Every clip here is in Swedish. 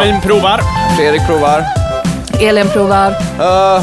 Hammarin provar. Fredrik provar. Elin provar. Uh,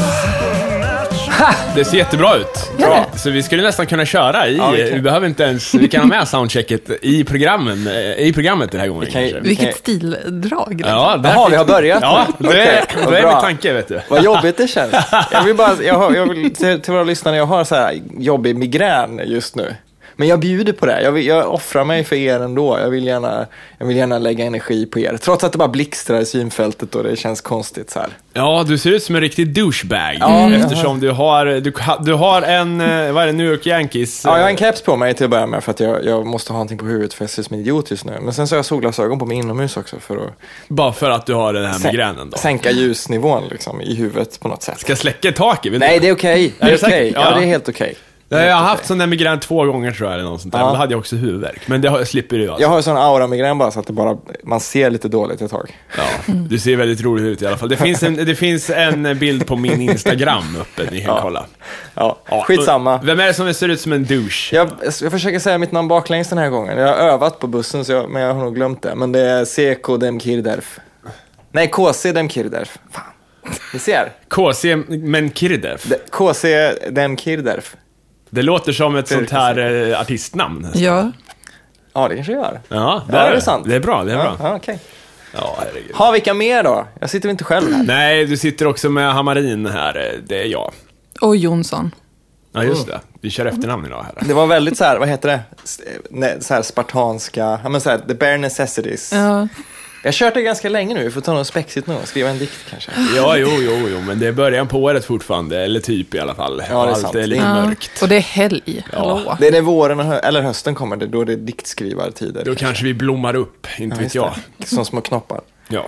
Det ser jättebra ut. Bra. Så vi skulle nästan kunna köra i, Ja, vi vi, kan. behöver inte ens, vi kan ha med soundchecket i, programmen, eh, i programmet den här gången kan ju- kanske. Vilket stildrag. liksom. Ja, där Jaha, vi har börjat Ja, det är, Okej, det är min tanke, vet du. vad jobbigt det känns. Jag vill bara, jag har, jag vill, till, till våra lyssnare, jag har så här jobbig migrän just nu. Men jag bjuder på det. Jag, vill, jag offrar mig för er ändå. Jag vill, gärna, jag vill gärna lägga energi på er. Trots att det bara blixtrar i synfältet och det känns konstigt så här. Ja, du ser ut som en riktig douchebag. Ja. Eftersom du har, du, du har en, eh, vad är det, New York Yankees? Ja, jag har en eh, keps på mig till att börja med för att jag, jag måste ha någonting på huvudet för jag ser ut som en idiot just nu. Men sen så har jag solglasögon på mig inomhus också för att Bara för att du har den här migränen då. sänka ljusnivån liksom, i huvudet på något sätt. Ska jag släcka taket? Nej, det är okej. Det Är okej. säkert? Ja, Ja. det är helt okej. Nej, jag har haft sån där migrän två gånger tror jag, eller något sånt där. Ja. Men Då hade jag också huvudvärk. Men det har- slipper du alltså. Jag har sån aura-migrän bara så att det bara, man ser lite dåligt ett tag. Ja, du ser väldigt rolig ut i alla fall. Det finns en, det finns en bild på min Instagram uppe, ni kan Ja. kolla. Ja, Ja, skitsamma. Vem är det som ser ut som en douche? Jag, jag försöker säga mitt namn baklänges den här gången. Jag har övat på bussen, så jag, men jag har nog glömt det. Men det är Seko Demkirderf. Nej, KC Demkirderf. Fan. Ni ser. KC Menkirdev. De- KC Demkirderf. Det låter som ett sånt här eh, artistnamn. nästan. Ja. Ja, det kanske jag gör. Ja, det Ja, är är det sant? Det är bra, det är Ja, bra. ja, okej. Ja, herregud. Ha, vilka mer då? Jag sitter väl inte själv här? Nej, du sitter också med Hamarin här. Det är jag. Och Jonsson. Ja, just det. Vi kör efternamn idag här. Det var väldigt så här, vad heter det? S- ne- Så här spartanska, ja men så här, the bare necessities. Ja. Jag har kört det ganska länge nu, vi får ta något spexigt nu och skriva en dikt kanske. Ja, jo, jo, jo, men det är början på året fortfarande. Eller typ i alla fall. Ja, det är Allt sant. är lite Ja. mörkt. Och det är helg. Hallå. Det är när våren hö- eller hösten kommer, det, då det är diktskrivartider. Då kanske vi blommar upp, inte vet just jag. det. Som små knoppar. Ja.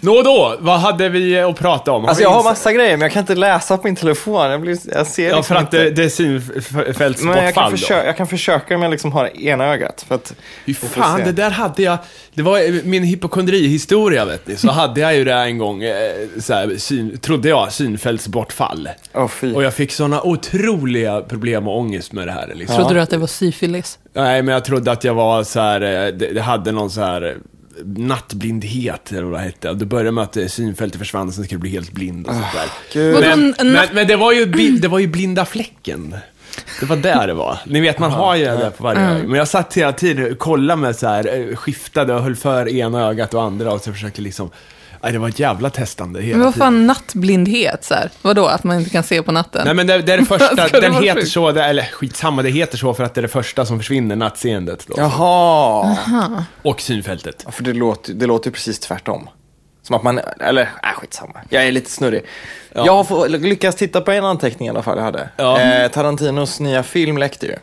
Nå då, vad hade vi att prata om? Alltså vi jag har massa grejer, men jag kan inte läsa på min telefon. Jag, blir, jag ser Ja, liksom för att inte. det, det är Men jag synfältsbortfall kan, försöka, jag kan försöka om jag liksom har ena ögat. För att, Fy fan, det där hade jag... Det var min hypokondrihistoria, vet ni. Så hade jag ju det en gång, eh, så här, syn, trodde jag, synfältsbortfall. Fy. Och jag fick såna otroliga problem och ångest med det här. Liksom. Trodde du att det var syfilis? Nej, men jag trodde att jag var så här, eh, det, det hade någon så här eh, nattblindhet, eller vad det hette. Det började med att eh, synfältet försvann och sen skulle jag bli helt blind och sånt där. Vadå, Men, en men, men det, var ju, det var ju blinda fläcken. Det var där det var. Ni vet, man har ju det där på varje öga. Men jag satt hela tiden och kollade med så här, eh, skiftade och höll för ena ögat och andra och så försökte liksom... Nej, det var ett jävla testande hela Men vad tiden. fan nattblindhet så här? Vadå, att man inte kan se på natten? Nej men det, det är det första, Ska det den vara heter sjukt? så, det, eller skitsamma, det heter så för att det är det första som försvinner, nattseendet då. Jaha. Och synfältet. Ja, För det låter, det låter ju precis tvärtom. Som att man, eller äh, skitsamma. Jag är lite snurrig. Jag har få, lyckats titta på en anteckning i alla fall jag hade. Ja. Eh, Tarantinos nya film läckte ju.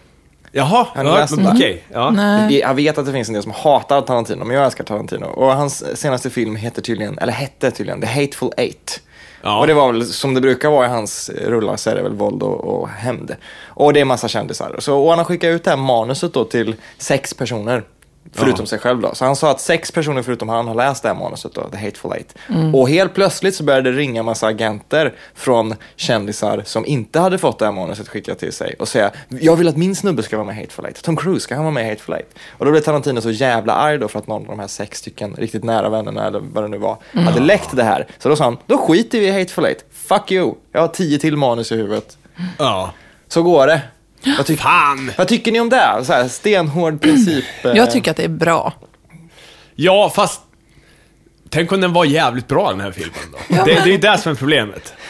Jaha, ja, men okej. Ja. Nej. Jag vet att det finns en del som hatar Tarantino, men jag älskar Tarantino. Och hans senaste film heter tydligen, eller hette tydligen, The Hateful Eight. Ja. Och det var väl, som det brukar vara i hans rullar, så är det väl våld och, och hämnd. Och det är massa kändisar. Så, och han har skickat ut det här manuset då till sex personer. Förutom Ja. sig själv då. Så han sa att sex personer förutom han har läst det här manuset då, The Hateful Eight. Och helt plötsligt så började det ringa massa agenter från kändisar som inte hade fått det här manuset skickat till sig och säga jag vill att min snubbe ska vara med i Hateful Eight. Tom Cruise, ska han vara med i Hateful Eight? Och då blev Tarantino så jävla arg då för att någon av de här sex stycken riktigt nära vännerna eller vad det nu var hade läckt det här. Så då sa han, då skiter vi i Hateful Eight. Fuck you, jag har tio till manus i huvudet. ja. Så går det. Vad, tyck- Fan! vad tycker ni om det? Så här, stenhård princip. eh, Jag tycker att det är bra. Ja, fast... Tänk om den var jävligt bra den här filmen då. det, det är det som är problemet.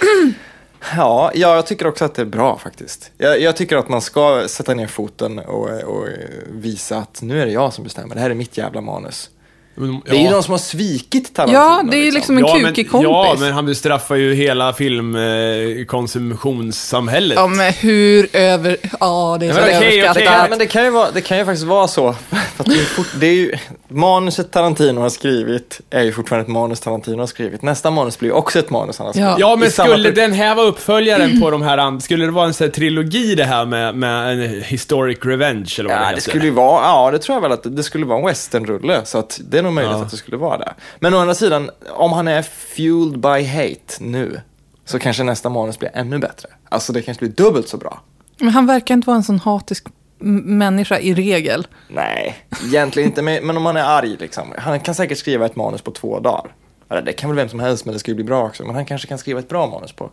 Ja, ja, jag tycker också att det är bra faktiskt. Jag, jag tycker att man ska sätta ner foten och, och visa att nu är det jag som bestämmer. Det här är mitt jävla manus. Men, Det är ju ja. någon som har svikit Tarantino. Ja, det är ju liksom en ja, men, kukig kompis. ja, men han bestraffar ju hela filmkonsumtionssamhället. Ja, men hur över... Ja, det är så men okej, okej, Det överskattat. kan, men det kan, ju vara, det kan ju faktiskt vara så. För att det, är fort, det är ju, manuset Tarantino har skrivit är ju fortfarande ett manus Tarantino har skrivit. Nästa manus blir ju också ett manus han har skrivit. Ja. Ja, men skulle den här vara uppföljaren på de här Skulle det vara en sån här trilogi det här med, med en historic revenge eller vad det Ja, heter? det skulle ju vara, ja det tror jag väl att det, det skulle vara en westernrulle. Så att det är nog möjligt Ja. att det skulle vara det. Men å andra sidan, om han är fueled by hate nu, så kanske nästa manus blir ännu bättre. Alltså det kanske blir dubbelt så bra. Men han verkar inte vara en sån hatisk människa i regel. Nej, egentligen inte. Men, om han är arg liksom. Han kan säkert skriva ett manus på två dagar. Ja, Det kan väl vem som helst, men det ska ju bli bra också. Men han kanske kan skriva ett bra manus på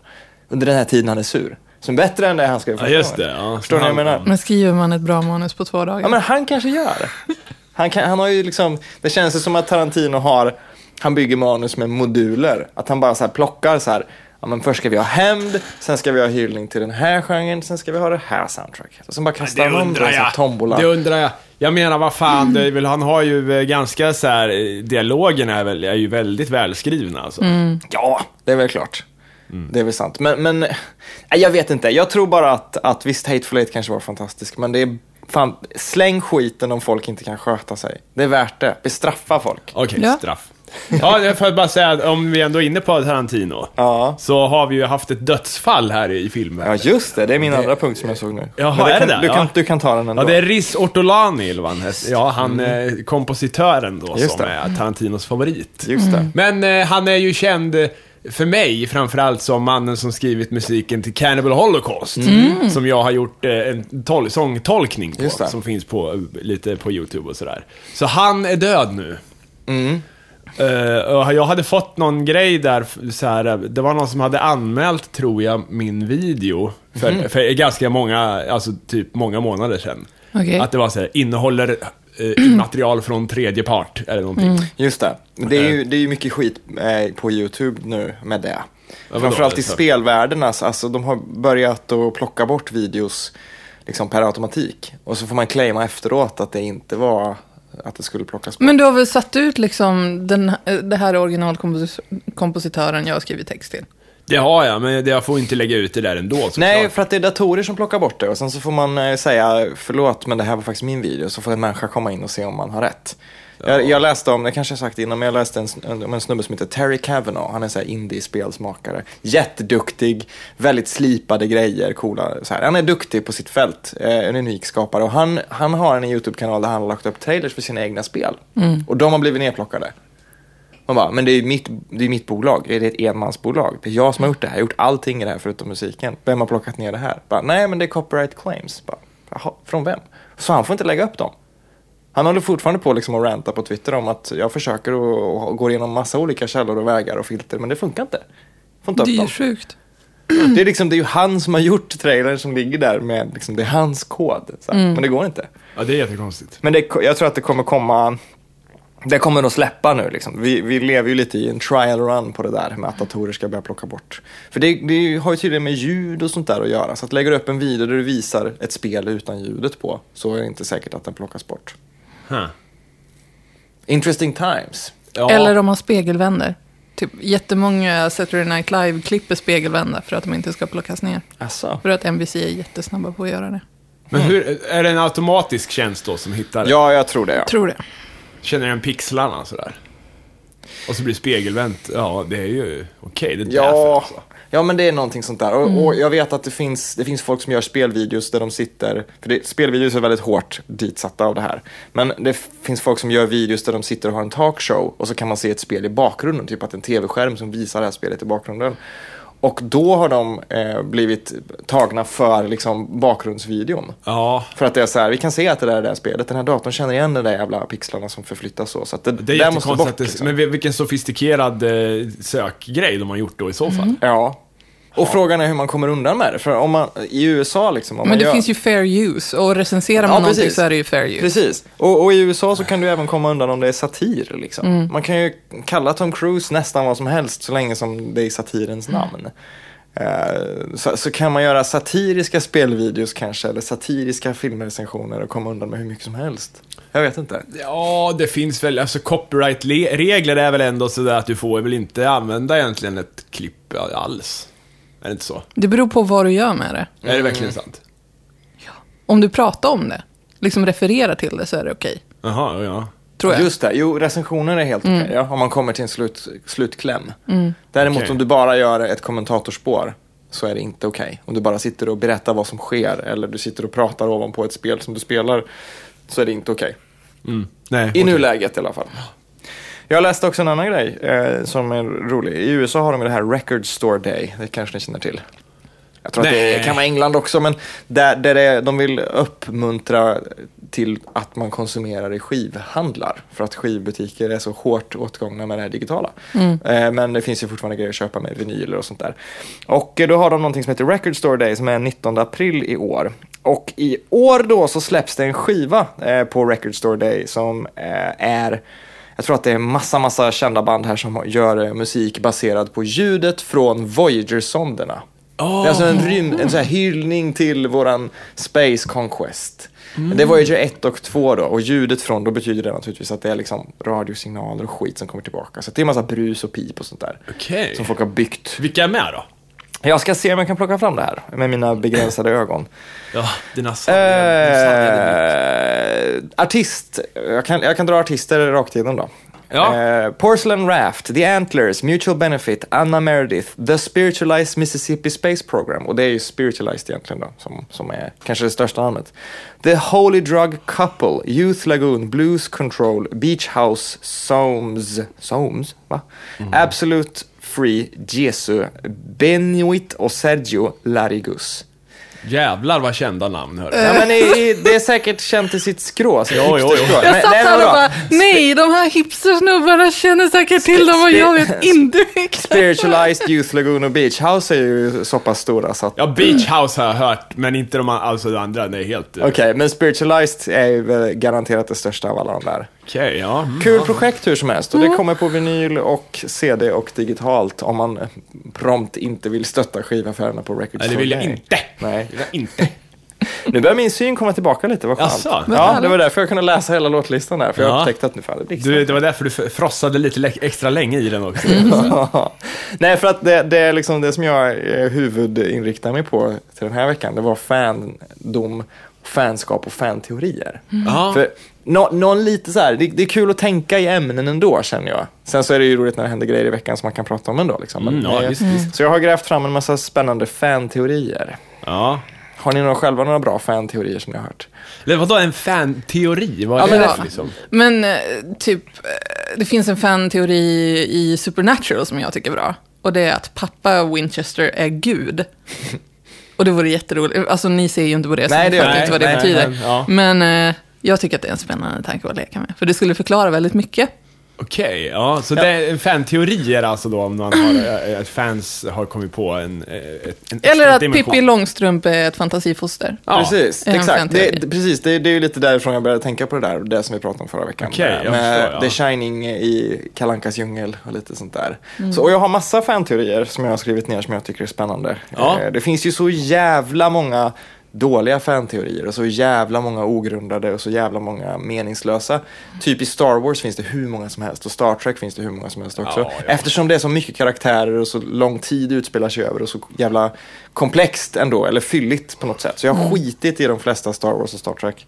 under den här tiden han är sur. Som är bättre än det han skrev Ja, första just gången. det. Ja. Förstår ni vad jag menar? Men skriver man ett bra manus på två dagar? Ja, men han kanske gör. Han, kan, han har ju liksom, det känns ju som att Tarantino har, han bygger manus med moduler. Att han bara så här plockar så här, ja men först ska vi ha hämnd, sen ska vi ha hyllning till den här genren, sen ska vi ha det här soundtracket. Och sen bara kastar Det han om det jag. tombola. Det undrar jag. Jag menar, vad fan, det är väl, han har ju eh, ganska så här, dialogerna är, väl, är ju väldigt välskrivna alltså. Ja, det är väl klart. Det är väl sant. Men, men jag vet inte. Jag tror bara att, att visst, Hateful Eight kanske var fantastisk, men det är fan, släng skiten om folk inte kan sköta sig. Det är värt det. Bestraffa folk. Okej, Ja. straff. Ja, jag får bara säga, att om vi ändå är inne på Tarantino, Ja. så har vi ju haft ett dödsfall här i filmen. Ja, just det. Det är min andra punkt som jag såg nu. Jaha, Men är kan, det det? Du kan, Ja. du kan ta den ändå. Ja, det är Riz Ortolani, eller vad han hette. Ja, han eh, kompositören då, Mm. Just som det. är Tarantinos favorit. Just det. Men eh, han är ju känd, eh, för mig, framförallt som mannen som skrivit musiken till Cannibal Holocaust. Som jag har gjort eh, en tol- sångtolkning på, Mm. Som finns på, eh, lite på YouTube och sådär. Så han är död nu. Mm. Och jag hade fått någon grej där, så här, det var någon som hade anmält, tror jag, min video. För, Mhm. för ganska många, alltså typ många månader sedan. Okej. Att det var så här, innehåller eh, material från tredje part, eller någonting. Mm. Just det. Det är ju, det är ju mycket skit eh, på YouTube nu med det. vadå? Framförallt i spelvärlden, alltså, alltså de har börjat att plocka bort videos liksom per automatik. Och så får man claima efteråt att det inte var att det skulle plockas bort. Men du har väl satt ut liksom den, det här originalkompositören jag har skrivit text till? Det har jag, men jag får inte lägga ut det där ändå såklart. Nej, för att det är datorer som plockar bort det och sen så får man eh, säga förlåt men det här var faktiskt min video så får en människa komma in och se om man har rätt. Jag, jag läste om, det kanske jag sagt innan, men jag läste en, om en snubbe som heter Terry Kavanaugh. Han är så här indie-spelsmakare. Jätteduktig, väldigt slipade grejer, coola. Så här. Han är duktig på sitt fält, eh, en unik skapare. Och han, han har en YouTube-kanal där han har lagt upp trailers för sina egna spel. Och de har blivit nedplockade. Man bara, men det är ju mitt, det är mitt bolag, det är ett enmansbolag. Det är jag som har gjort det här, jag har gjort allting i det här förutom musiken. Vem har plockat ner det här? Bara, Nej, men det är copyright claims. Bara, Jaha, från vem? Så han får inte lägga upp dem. Han håller fortfarande på liksom att ranta på Twitter om att jag försöker och, och går igenom massa olika källor och vägar och filter, men det funkar inte. Får inte upp Det är ju dem. sjukt. Det är, liksom, det är ju han som har gjort trailern som ligger där med, liksom, det är hans kod. Så här. Men det går inte. Ja, det är jättekonstigt. Men det, jag tror att det kommer komma, det kommer nog släppa nu. Liksom. Vi, vi lever ju lite i en trial run på det där med att datorer ska börja plocka bort. För det, det har ju tydligen med ljud och sånt där att göra. Så att lägger du upp en video där du visar ett spel utan ljudet på så är det inte säkert att den plockas bort. Huh. Interesting times. Ja. Eller om man spegelvänder. Typ jättemånga Saturday Night Live-klipp är spegelvända för att de inte ska plockas ner. Alltså. För att NBC är jättesnabba på att göra det. Men hur, är det en automatisk tjänst då som hittar det? Ja, jag tror det. Ja. Tror det. Känner den pixlarna sådär? Och så blir det spegelvänt. Ja, det är ju okej. det är därför Ja, alltså. ja, men det är någonting sånt där. Och, och jag vet att det finns, det finns folk som gör spelvideos där de sitter, för det, spelvideos är väldigt hårt ditsatta av det här. Men det finns folk som gör videos där de sitter och har en talkshow och så kan man se ett spel i bakgrunden, typ att en tv-skärm som visar det här spelet i bakgrunden. Och då har de eh, blivit tagna för liksom, bakgrundsvideon. Ja, För att det är så här, vi kan se att det där är det här spelet, den här datorn känner igen de där jävla pixlarna som förflyttas så. Så det, det är där måste bort. Liksom. Men vilken sofistikerad eh, sökgrej de har gjort då i så fall. Ja. Och frågan är hur man kommer undan med det. För om man, i USA liksom, om Men man det gör... finns ju fair use. Och recenserar man Ja, någonting precis. så är det ju fair use. Precis. Och, och i USA så kan du även komma undan om det är satir. Liksom. Man kan ju kalla Tom Cruise nästan vad som helst så länge som det är satirens namn. Eh, så, så kan man göra satiriska spelvideos kanske, eller satiriska filmrecensioner och komma undan med hur mycket som helst. Jag vet inte. Ja, det finns väl, alltså copyright-regler är väl ändå sådär att du får väl inte använda egentligen ett klipp alls. Är det inte så? Det beror på vad du gör med det. Är det verkligen sant? Om du pratar om det, liksom refererar till det, så är det okej. Jaha, ja. Tror jag. Just det, jo recensioner är helt okej, ja, om man kommer till en slut, slutkläm. Däremot Okej. om du bara gör ett kommentatorspår så är det inte okej. Om du bara sitter och berättar vad som sker eller du sitter och pratar ovanpå ett spel som du spelar så är det inte okej. Mm. Nej, I okej. nuläget i alla fall. Jag läste också en annan grej eh, som är rolig. I USA har de det här Record Store Day, det kanske ni känner till. Jag tror att Nej. det kan vara England också, men där, där det, de vill uppmuntra till att man konsumerar i skivhandlar. För att skivbutiker är så hårt åtgångna med det här digitala. Eh, Men det finns ju fortfarande grejer att köpa med vinyler och sånt där. Och eh, då har de någonting som heter Record Store Day som är 19 april i år. Och i år då så släpps det en skiva eh, på Record Store Day som eh, är jag tror att det är massa, massa kända band här som gör eh, musik baserad på ljudet från Voyager-sonderna. Det är alltså en, rym, en sån här hyllning till våran Space Conquest. Det är Voyager 1 och 2 då, och ljudet från, då betyder det naturligtvis att det är liksom radiosignaler och skit som kommer tillbaka. Så det är massa brus och pip och sånt där. Okej. Som folk har byggt. Vilka är med då? Jag ska se om jag kan plocka fram det här med mina begränsade ögon. Ja, dina sargade Eh, artist, jag kan, jag kan dra artister rakt igenom då. Ja. Eh, Porcelain Raft, The Antlers, Mutual Benefit, Anna Meredith, The Spiritualized Mississippi Space Program. Och det är ju Spiritualized egentligen då, som, som är kanske det största namnet. The Holy Drug Couple, Youth Lagoon, Blues Control, Beach House, Soames, Soames, va? Absolute Free, Jesu, Benuit och Sergio Larigus. Jävlar vad kända namn, hörru. Ja, men i, i, det är säkert känt i sitt skrå. Så Jo, jo, jo. Jag Men- satt nej, här och bara, nej, de här hipstersnubbarna känner säkert till dem och jag vet inte vilka. Spiritualized Youth Lagoon och Beach House är ju så pass stora så att... Ja, Beach House har jag hört, men inte de, alltså de andra. Är helt... Okej, Okej, men Spiritualized är ju garanterat det största av alla de där. Ja. Mm. Kul projekt hur som helst och det kommer på vinyl och CD och digitalt om man eh, prompt inte vill stötta skivaffärerna på Record Nej, det vill jag inte. Nej. Det vill jag inte. Nu börjar min syn komma tillbaka lite, vad skönt. Ja, det var därför jag kunde läsa hela låtlistan där, för jag Ja. upptäckte att nu fan det. Du, det var därför du frossade lite extra länge i den också. Nej, för att det, det är liksom det som jag eh, huvudinriktar mig på till den här veckan. Det var fandom, fanskap och fanteorier. Ja. För nå, någon lite så här, det, det är kul att tänka i ämnen ändå känner jag. Sen så är det ju roligt när det händer grejer i veckan som man kan prata om ändå. Liksom. Men, Mm, ja, visst, visst. Så jag har grävt fram en massa spännande fanteorier. Ja. Har ni några, själva några bra fanteorier som ni har hört? Eller vadå, en fan-teori? Vad är Ja, men det det- för liksom? Men eh, typ, eh, det finns en fan-teori i Supernatural som jag tycker är bra. Och det är att pappa Winchester är gud. Och det vore jätteroligt. Alltså ni ser ju inte på det, så Nej, ni det jag inte vad det Nej, betyder. nej, ja. Men eh, jag tycker att det är en spännande tanke att leka med. För det skulle förklara väldigt mycket. Okej, ja. Så det är en fan-teori är alltså då om man har, eh, att fans har kommit på en, eh, en Eller att dimension. Pippi Långstrump är ett fantasifoster. Ja. Precis, exakt. Det, det, precis, det, det är ju lite därifrån jag började tänka på det där, det som vi pratade om förra veckan. Med jag med förstår, ja. The Shining i Kalankas djungel och lite sånt där. Mm. Så, och jag har massa fanteorier som jag har skrivit ner som jag tycker är spännande. Ja. Eh, Det finns ju så jävla många dåliga fanteorier och så jävla många ogrundade och så jävla många meningslösa. Typ i Star Wars finns det hur många som helst och Star Trek finns det hur många som helst också. Ja, ja. Eftersom det är så mycket karaktärer och så lång tid utspelar sig över och så jävla komplext ändå, eller fylligt på något sätt. Så jag har skitit i de flesta Star Wars och Star Trek.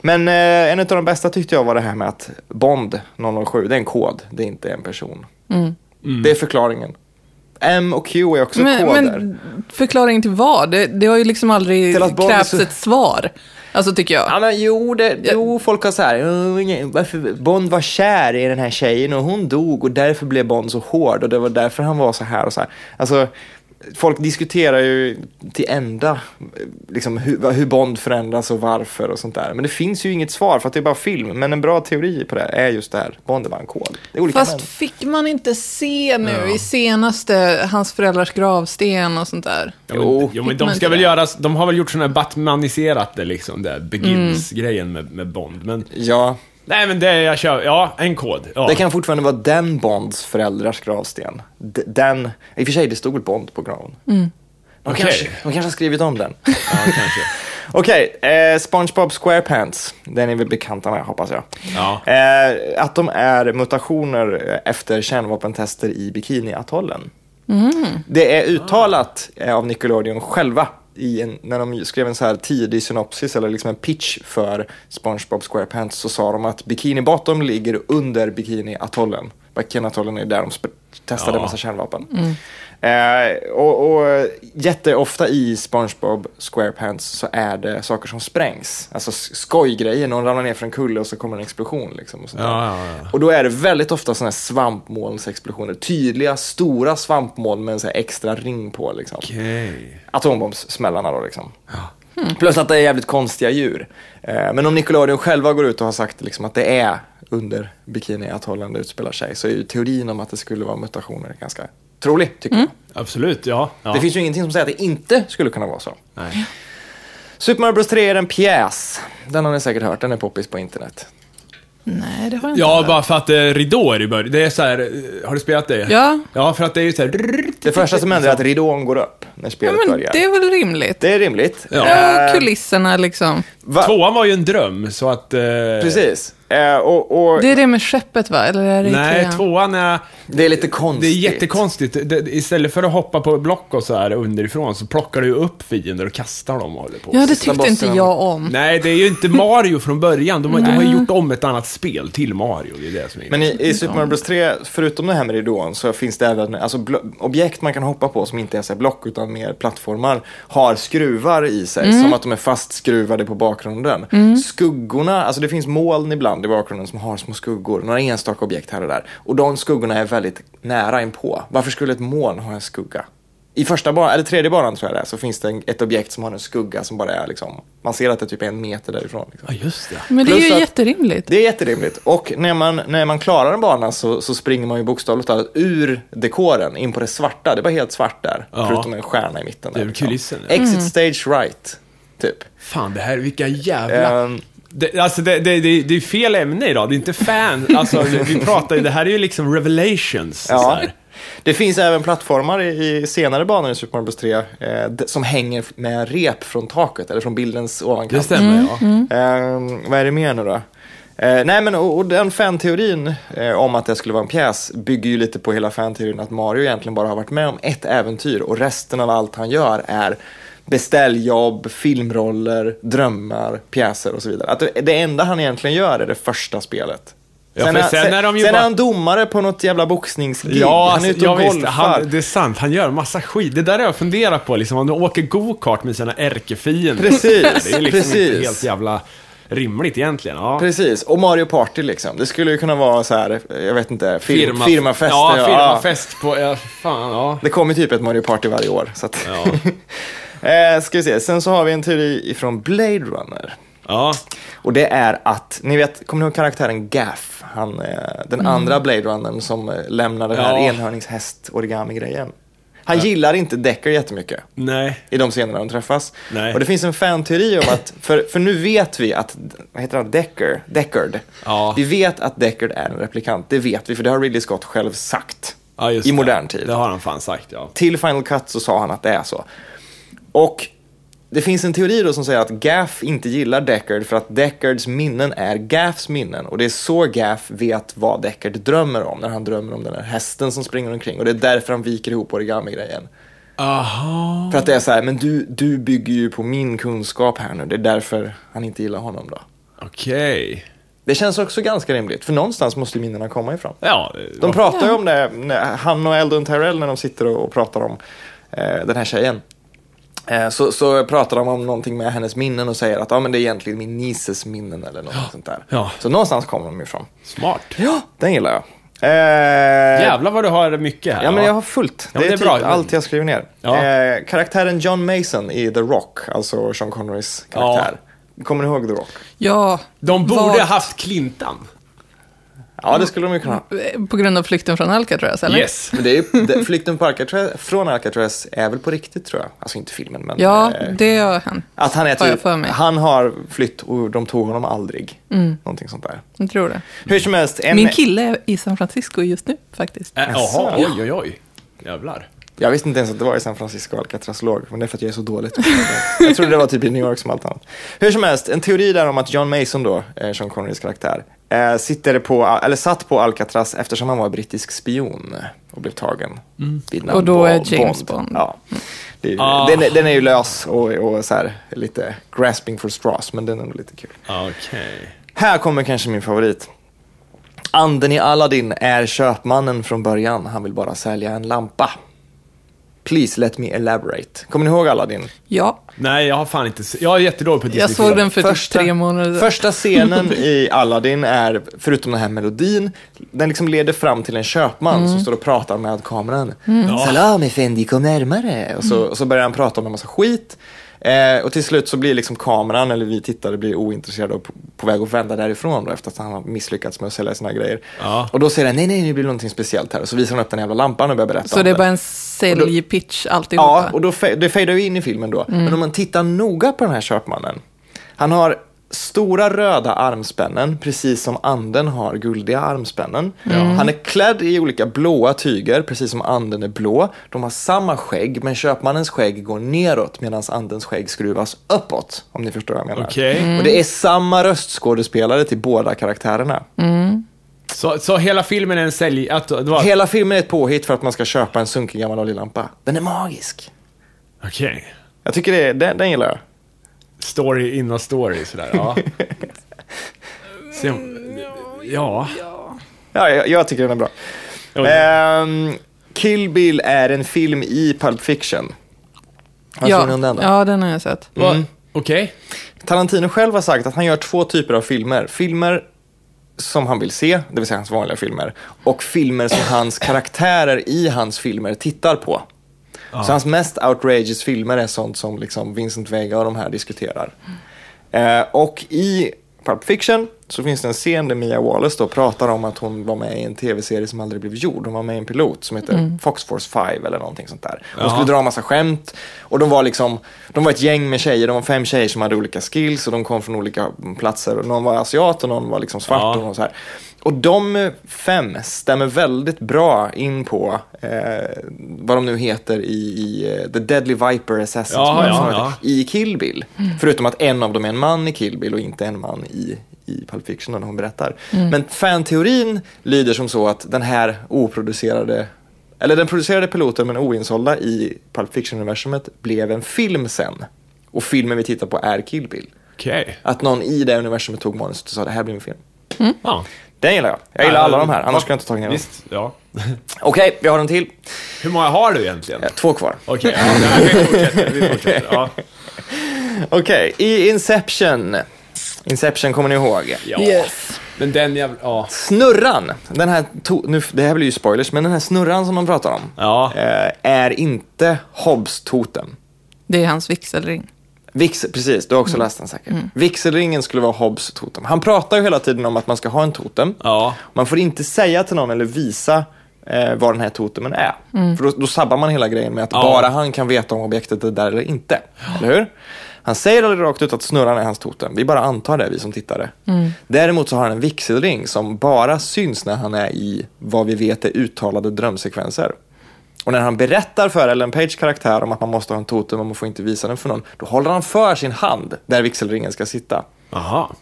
Men eh, en av de bästa tyckte jag var det här med att Bond 007, det är en kod, det är inte en person. Det är förklaringen. M och Q är också Men, koder. men förklaring till vad? Det, det har ju liksom aldrig krävts så- ett svar. Alltså tycker jag. Ja men jo, det, jo folk har så här, "Åh, varför Bond var kär i den här tjejen och hon dog och därför blev Bond så hård och det var därför han var så här och så här. Alltså, folk diskuterar ju till ända liksom, hur, hur Bond förändras och varför och sånt där. Men det finns ju inget svar för att det är bara film. Men en bra teori på det är just det här, Bond är bara en kod. Det är olika Fast män. fick man inte se nu Ja. i senaste, hans föräldrars gravsten och sånt där? Jo, men, Jo. jo, men de ska väl det? göra, de har väl gjort sådana här Batmaniserat det liksom, det Begins-grejen med, med Bond. Men, Ja, nej men det jag kör, ja, en kod. Ja. det kan fortfarande vara den Bonds föräldrars gravsten. D- Den, i och för sig det stod väl Bond på graven. De, Okej. kanske, de kanske har skrivit om den. Ja, kanske. Okej, eh, SpongeBob SquarePants. Den är väl bekanta med, hoppas jag. Ja. Eh, att de är mutationer eh, efter kärnvapentester i Bikiniatollen. Det är uttalat eh, av Nickelodeon själva en, när de skrev en så här tidig synopsis eller liksom en pitch för SpongeBob SquarePants så sa de att Bikini Bottom ligger under Bikini-atollen. Baikina-atollen är där de testade Ja. massa kärnvapen. Eh, och, och jätteofta i SpongeBob SquarePants så är det saker som sprängs. Alltså skojgrejer, någon ramlar ner för en kulle och så kommer en explosion. Liksom, och, sånt där. Ja, ja, ja. och då är det väldigt ofta sådana här svampmolnsexplosioner. Tydliga, stora svampmoln med en så här extra ring på. Liksom Okej. atombombssmällarna då liksom. Plus att det är jävligt konstiga djur. Eh, Men om Nickelodeon själva går ut och har sagt liksom att det är under Bikini-atollen det utspelar sig så är ju teorin om att det skulle vara mutationer ganska trolig, tycker jag. Absolut, ja. ja. Det finns ju ingenting som säger att det inte skulle kunna vara så. Nej. Super Mario Bros 3 är en pjäs. Den har ni säkert hört, den är poppis på internet. Nej, det har jag inte Ja, hört. bara för att det är ridåer i början. Det är så här, eh, har du spelat det? Ja. Ja, för att det är ju så här... Det första som händer är att ridån går upp när Ja, spelet men börjar. det är väl rimligt. Det är rimligt. Ja. Ja, Eh, kulisserna liksom. va- Tvåan var ju en dröm, så att... Eh, Precis. Eh, och, och Det är det med skeppet va? Eller är det Nej, trean? tvåan är... det är lite Det konstigt. är jättekonstigt. Det, istället för att hoppa på block och så här underifrån så plockar du upp fiender och kastar dem och håller på. Ja, det Sista tyckte inte bossen. jag om. Nej, det är ju inte Mario från början. De, har- de har ju gjort om ett annat spel till Mario. Det är det som är Men i, i Super Mario Bros 3, förutom det här med ridån, så finns det även alltså, objekt man kan hoppa på som inte är så här block utan mer plattformar, har skruvar i sig, som att de är fastskruvade på bakgrunden. Skuggorna, alltså det finns moln ibland i bakgrunden som har små skuggor, några enstaka objekt här och där. Och de skuggorna är väldigt nära inpå. Varför skulle ett moln ha en skugga? I första banan, eller tredje banan tror jag det är, så finns det en, ett objekt som har en skugga som bara är liksom, man ser att det är typ en meter därifrån. Liksom. Ja, just det. Men det är Plus ju att- jätterimligt. Det är jätterimligt. Och när man, när man klarar en bana så, så springer man ju bokstavligt talat ur dekoren in på det svarta. Det var helt svart där, Ja. förutom en stjärna i mitten. Det är Där, liksom. kulissen, ja. Exit stage right, typ. Fan, det här, vilka jävla... Ehm, Det, alltså det, det, det, det är fel ämne idag, det är inte fan. Alltså, vi pratar ju, det här är ju liksom revelations. så ja. Det finns även plattformar i, i senare banor i Super Mario Bros 3 eh, som hänger med rep från taket, eller från bildens Det ovankant. stämmer, ja. Ehm, vad är det mer nu då? Eh, nej men och, och den fanteorin eh, om att det skulle vara en pjäs bygger ju lite på hela fanteorin att Mario egentligen bara har varit med om ett äventyr och resten av allt han gör är beställjobb, filmroller, drömmar, pjäser och så vidare. Att det, enda han egentligen gör är det första spelet. Ja, för är- sen är sen bara- är han domare på något jävla boxningsgig. Ja, han är alltså, ute och ja golfar. han, det är sant. Han gör massa skit. Det där har jag funderat på, liksom, om du åker go-kart med sina ärkefiender. Precis, Det är liksom precis. inte helt jävla rimligt egentligen. Ja. Precis, och Mario Party liksom. Det skulle ju kunna vara så här, jag vet inte, fir- Firma, firmafester. Ja, ja. firmafest på... Ja, fan, ja. Det kommer typ ett Mario Party varje år. Så att... Ja. eh, ska vi se, sen så har vi en teori ifrån Blade Runner. ja. Och det är att, ni vet, kommer ni ihåg karaktären Gaff? Han, eh, den andra Blade Runnern som eh, lämnar den här Ja. enhörningshäst-origami-grejen. Han gillar inte Decker jättemycket Nej. i de scenerna de träffas. Nej. Och det finns en fanteori om att, för, för nu vet vi att, vad heter han, Decker, Deckard. Ja. Vi vet att Deckard är en replikant, det vet vi, för det har Ridley Scott själv sagt. Ja, just I det. modern tid. Det har han fan sagt, ja. Till Final Cut så sa han att det är så. Och det finns en teori då som säger att Gaff inte gillar Deckard för att Deckards minnen är Gaffs minnen. Och det är så Gaff vet vad Deckard drömmer om när han drömmer om den här hästen som springer omkring. Och det är därför han viker ihop origami-grejen. Aha. För att det är så här, men du, du bygger ju på min kunskap här nu. Det är därför han inte gillar honom då. Okej. Det känns också ganska rimligt, för någonstans måste ju minnena komma ifrån. Ja. De pratar ju om det, när han och Eldon Tyrell när de sitter och, och pratar om eh, den här tjejen. Eh, så, så pratar de om någonting med hennes minnen och säger att ah, men det är egentligen min nieces minnen eller något sånt där. Ja. Så någonstans kommer de ifrån. Smart. Ja, den gillar jag. Eh, Jävlar vad du har mycket här. Ja, men jag har fullt. Ja, det är, det är bra. typ allt jag skriver ner. Ja. Eh, karaktären John Mason i The Rock, alltså Sean Connerys karaktär. Kommer ni ihåg The Rock? Ja. De borde ha haft Clintan. Ja, det skulle de ju kunna. På grund av flykten från Alcatraz, eller? Yes. Men det är det, flykten på Alcatraz, från Alcatraz är väl på riktigt tror jag. Alltså inte filmen, men Ja, eh, det har hänt. att han är typ, för mig. han har flytt och de tog honom aldrig. Någonting sånt där. Jag tror det. Hur som helst, en, Min kille är i San Francisco just nu, faktiskt. Äh? Jaha, oj, oj, oj. Jävlar. jag visste inte ens att det var i San Francisco Alcatraz låg, men det är för att jag är så dåligt. jag trodde det var typ i New York som allt annat. Hur som helst, en teori där om att John Mason då, eh, Sean Connerys karaktär, eh, sitter på, eller satt på Alcatraz eftersom han var brittisk spion och blev tagen namn Och då är James Bond. Ja. Det, är- Ah. den, är- den är ju lös och, och så här, lite grasping for straws, men den är nog lite kul. Okej. Här kommer kanske min favorit. Anden i Aladdin är köpmannen från början. Han vill bara sälja en lampa. Please let me elaborate. Kommer ni ihåg Aladdin? Ja, Nej, jag har fan inte Jag är jättedålig på Disney. jag såg den för typ tre månader. Första scenen i Aladdin är, förutom den här melodin, den liksom leder fram till en köpman Mm. som står och pratar med kameran. Salam Effendi, kom närmare. Och så, och så börjar han prata om en massa skit. Eh, och till slut så blir liksom kameran, eller vi tittare, blir ointresserade och på, på väg att vända därifrån då, efter att han har misslyckats med att sälja sina grejer. Ja. Och då säger han, nej, nej, nu blir det någonting speciellt här. Och så visar han upp den jävla lampan och börjar berätta Så om det är bara en säljpitch alltihopa? Ja, och då, det fejdar ju in i filmen då. Men om man tittar noga på den här köpmannen. Han har stora röda armspännen, precis som anden har guldiga armspännen. Han är klädd i olika blåa tyger, precis som anden är blå. De har samma skägg, men köpmannens skägg går neråt medan andens skägg skruvas uppåt. Om ni förstår vad jag menar. Okej. Och det är samma röstskådespelare till båda karaktärerna. Så, så hela filmen är en sälj... Att, var... Hela filmen är ett påhitt för att man ska köpa en sunkig gammal oljelampa. Den är magisk. Okej. Jag tycker det, den, den gillar jag. Story inom story, sådär. Ja. Se, om- ja. Ja, jag, jag tycker den är bra. Ehm, Kill Bill är en film i Pulp Fiction. Har ja. ja. den då? ja, den har jag sett. Va- Okej. Tarantino själv har sagt att han gör två typer av filmer. Filmer som han vill se, det vill säga hans vanliga filmer. Och filmer som hans karaktärer i hans filmer tittar på. Så hans mest outrageous filmer är sånt som liksom Vincent Vega och de här diskuterar. Eh, och i Pulp Fiction så finns det en scen där Mia Wallace då pratar om att hon var med i en tv-serie som aldrig blev gjord. Hon var med i en pilot som heter Fox Force 5 eller någonting sånt där. Hon Ja. skulle dra en massa skämt och de var liksom, de var ett gäng med tjejer, de var fem tjejer som hade olika skills och de kom från olika platser. Och Någon var asiat och någon var liksom svart Ja. och så här. Och de fem stämmer väldigt bra in på eh, vad de nu heter i, i eh, The Deadly Viper Assassin Ja, som ja, ja. i Kill Bill. Förutom att en av dem är en man i Kill Bill och inte en man i, i Pulp Fiction när hon berättar. Men fanteorin lyder som så att den här oproducerade eller den producerade piloten men oinsålda i Pulp Fiction-universumet blev en film sen. Och filmen vi tittar på är Kill Bill. Okej. Att någon i det universumet tog manuset och sa det här blir en film. Ja. Den gillar jag. Jag gillar alla de här, annars skulle jag inte tagit ner dem. Visst, ja. Okej, vi har en till. Hur många har du egentligen? Eh, Två kvar. Okej, ja, nej, vi fortsätter. Vi fortsätter. Ja. Okej, i Inception. Inception kommer ni ihåg? ja. Yes. Men den jävla... Ja. Snurran, den här, to- nu, det här blir ju spoilers, men den här snurran som de pratar om Ja. eh, är inte Hobbs totem. Det är hans vigselring. Vix, precis, du har också läst den säkert. Vigselringen skulle vara Hobbs totem. Han pratar ju hela tiden om att man ska ha en totem. Ja. Man får inte säga till någon eller visa eh, vad den här totemen är. För då, då sabbar man hela grejen med att Ja. bara han kan veta om objektet är där eller inte. Eller hur? Han säger aldrig rakt ut att snurran är hans totem. Vi bara antar det, vi som tittare. Däremot så har han en vigselring som bara syns när han är i vad vi vet är uttalade drömsekvenser. Och när han berättar för Ellen Page karaktär om att man måste ha en totem och man får inte visa den för någon, då håller han för sin hand där vigselringen ska sitta. Aha.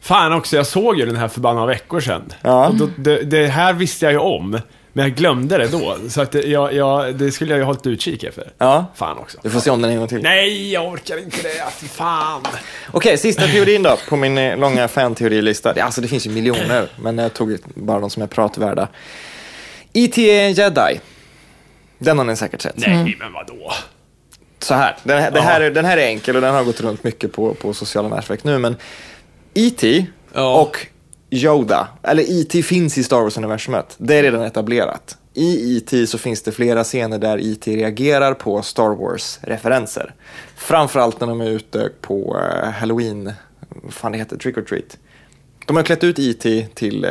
Fan också, jag såg ju den här för bara några veckor sedan. Ja. Och då, det, det här visste jag ju om, men jag glömde det då. Så att det, jag, jag, det skulle jag ju hållit utkik efter. Ja. Fan också. Du får se om den en gång till. Nej, jag orkar inte det. Fy fan. Okej, sista teorin då på min eh, långa fan-teorilista. Alltså det finns ju miljoner, men jag tog bara de som är pratvärda. E.T. är en jedi. Den har ni säkert sett. Nej, men vadå? Så här, den här, det här är, den här är enkel och den har gått runt mycket på, på sociala nätverk nu, men E.T. Ja. och Yoda, eller E.T. finns i Star Wars-universumet. Det är redan etablerat. I E.T. så finns det flera scener där E.T. reagerar på Star Wars-referenser. Framförallt när de är ute på eh, Halloween, vad fan det heter, trick or treat. De har klätt ut E.T. till, eh,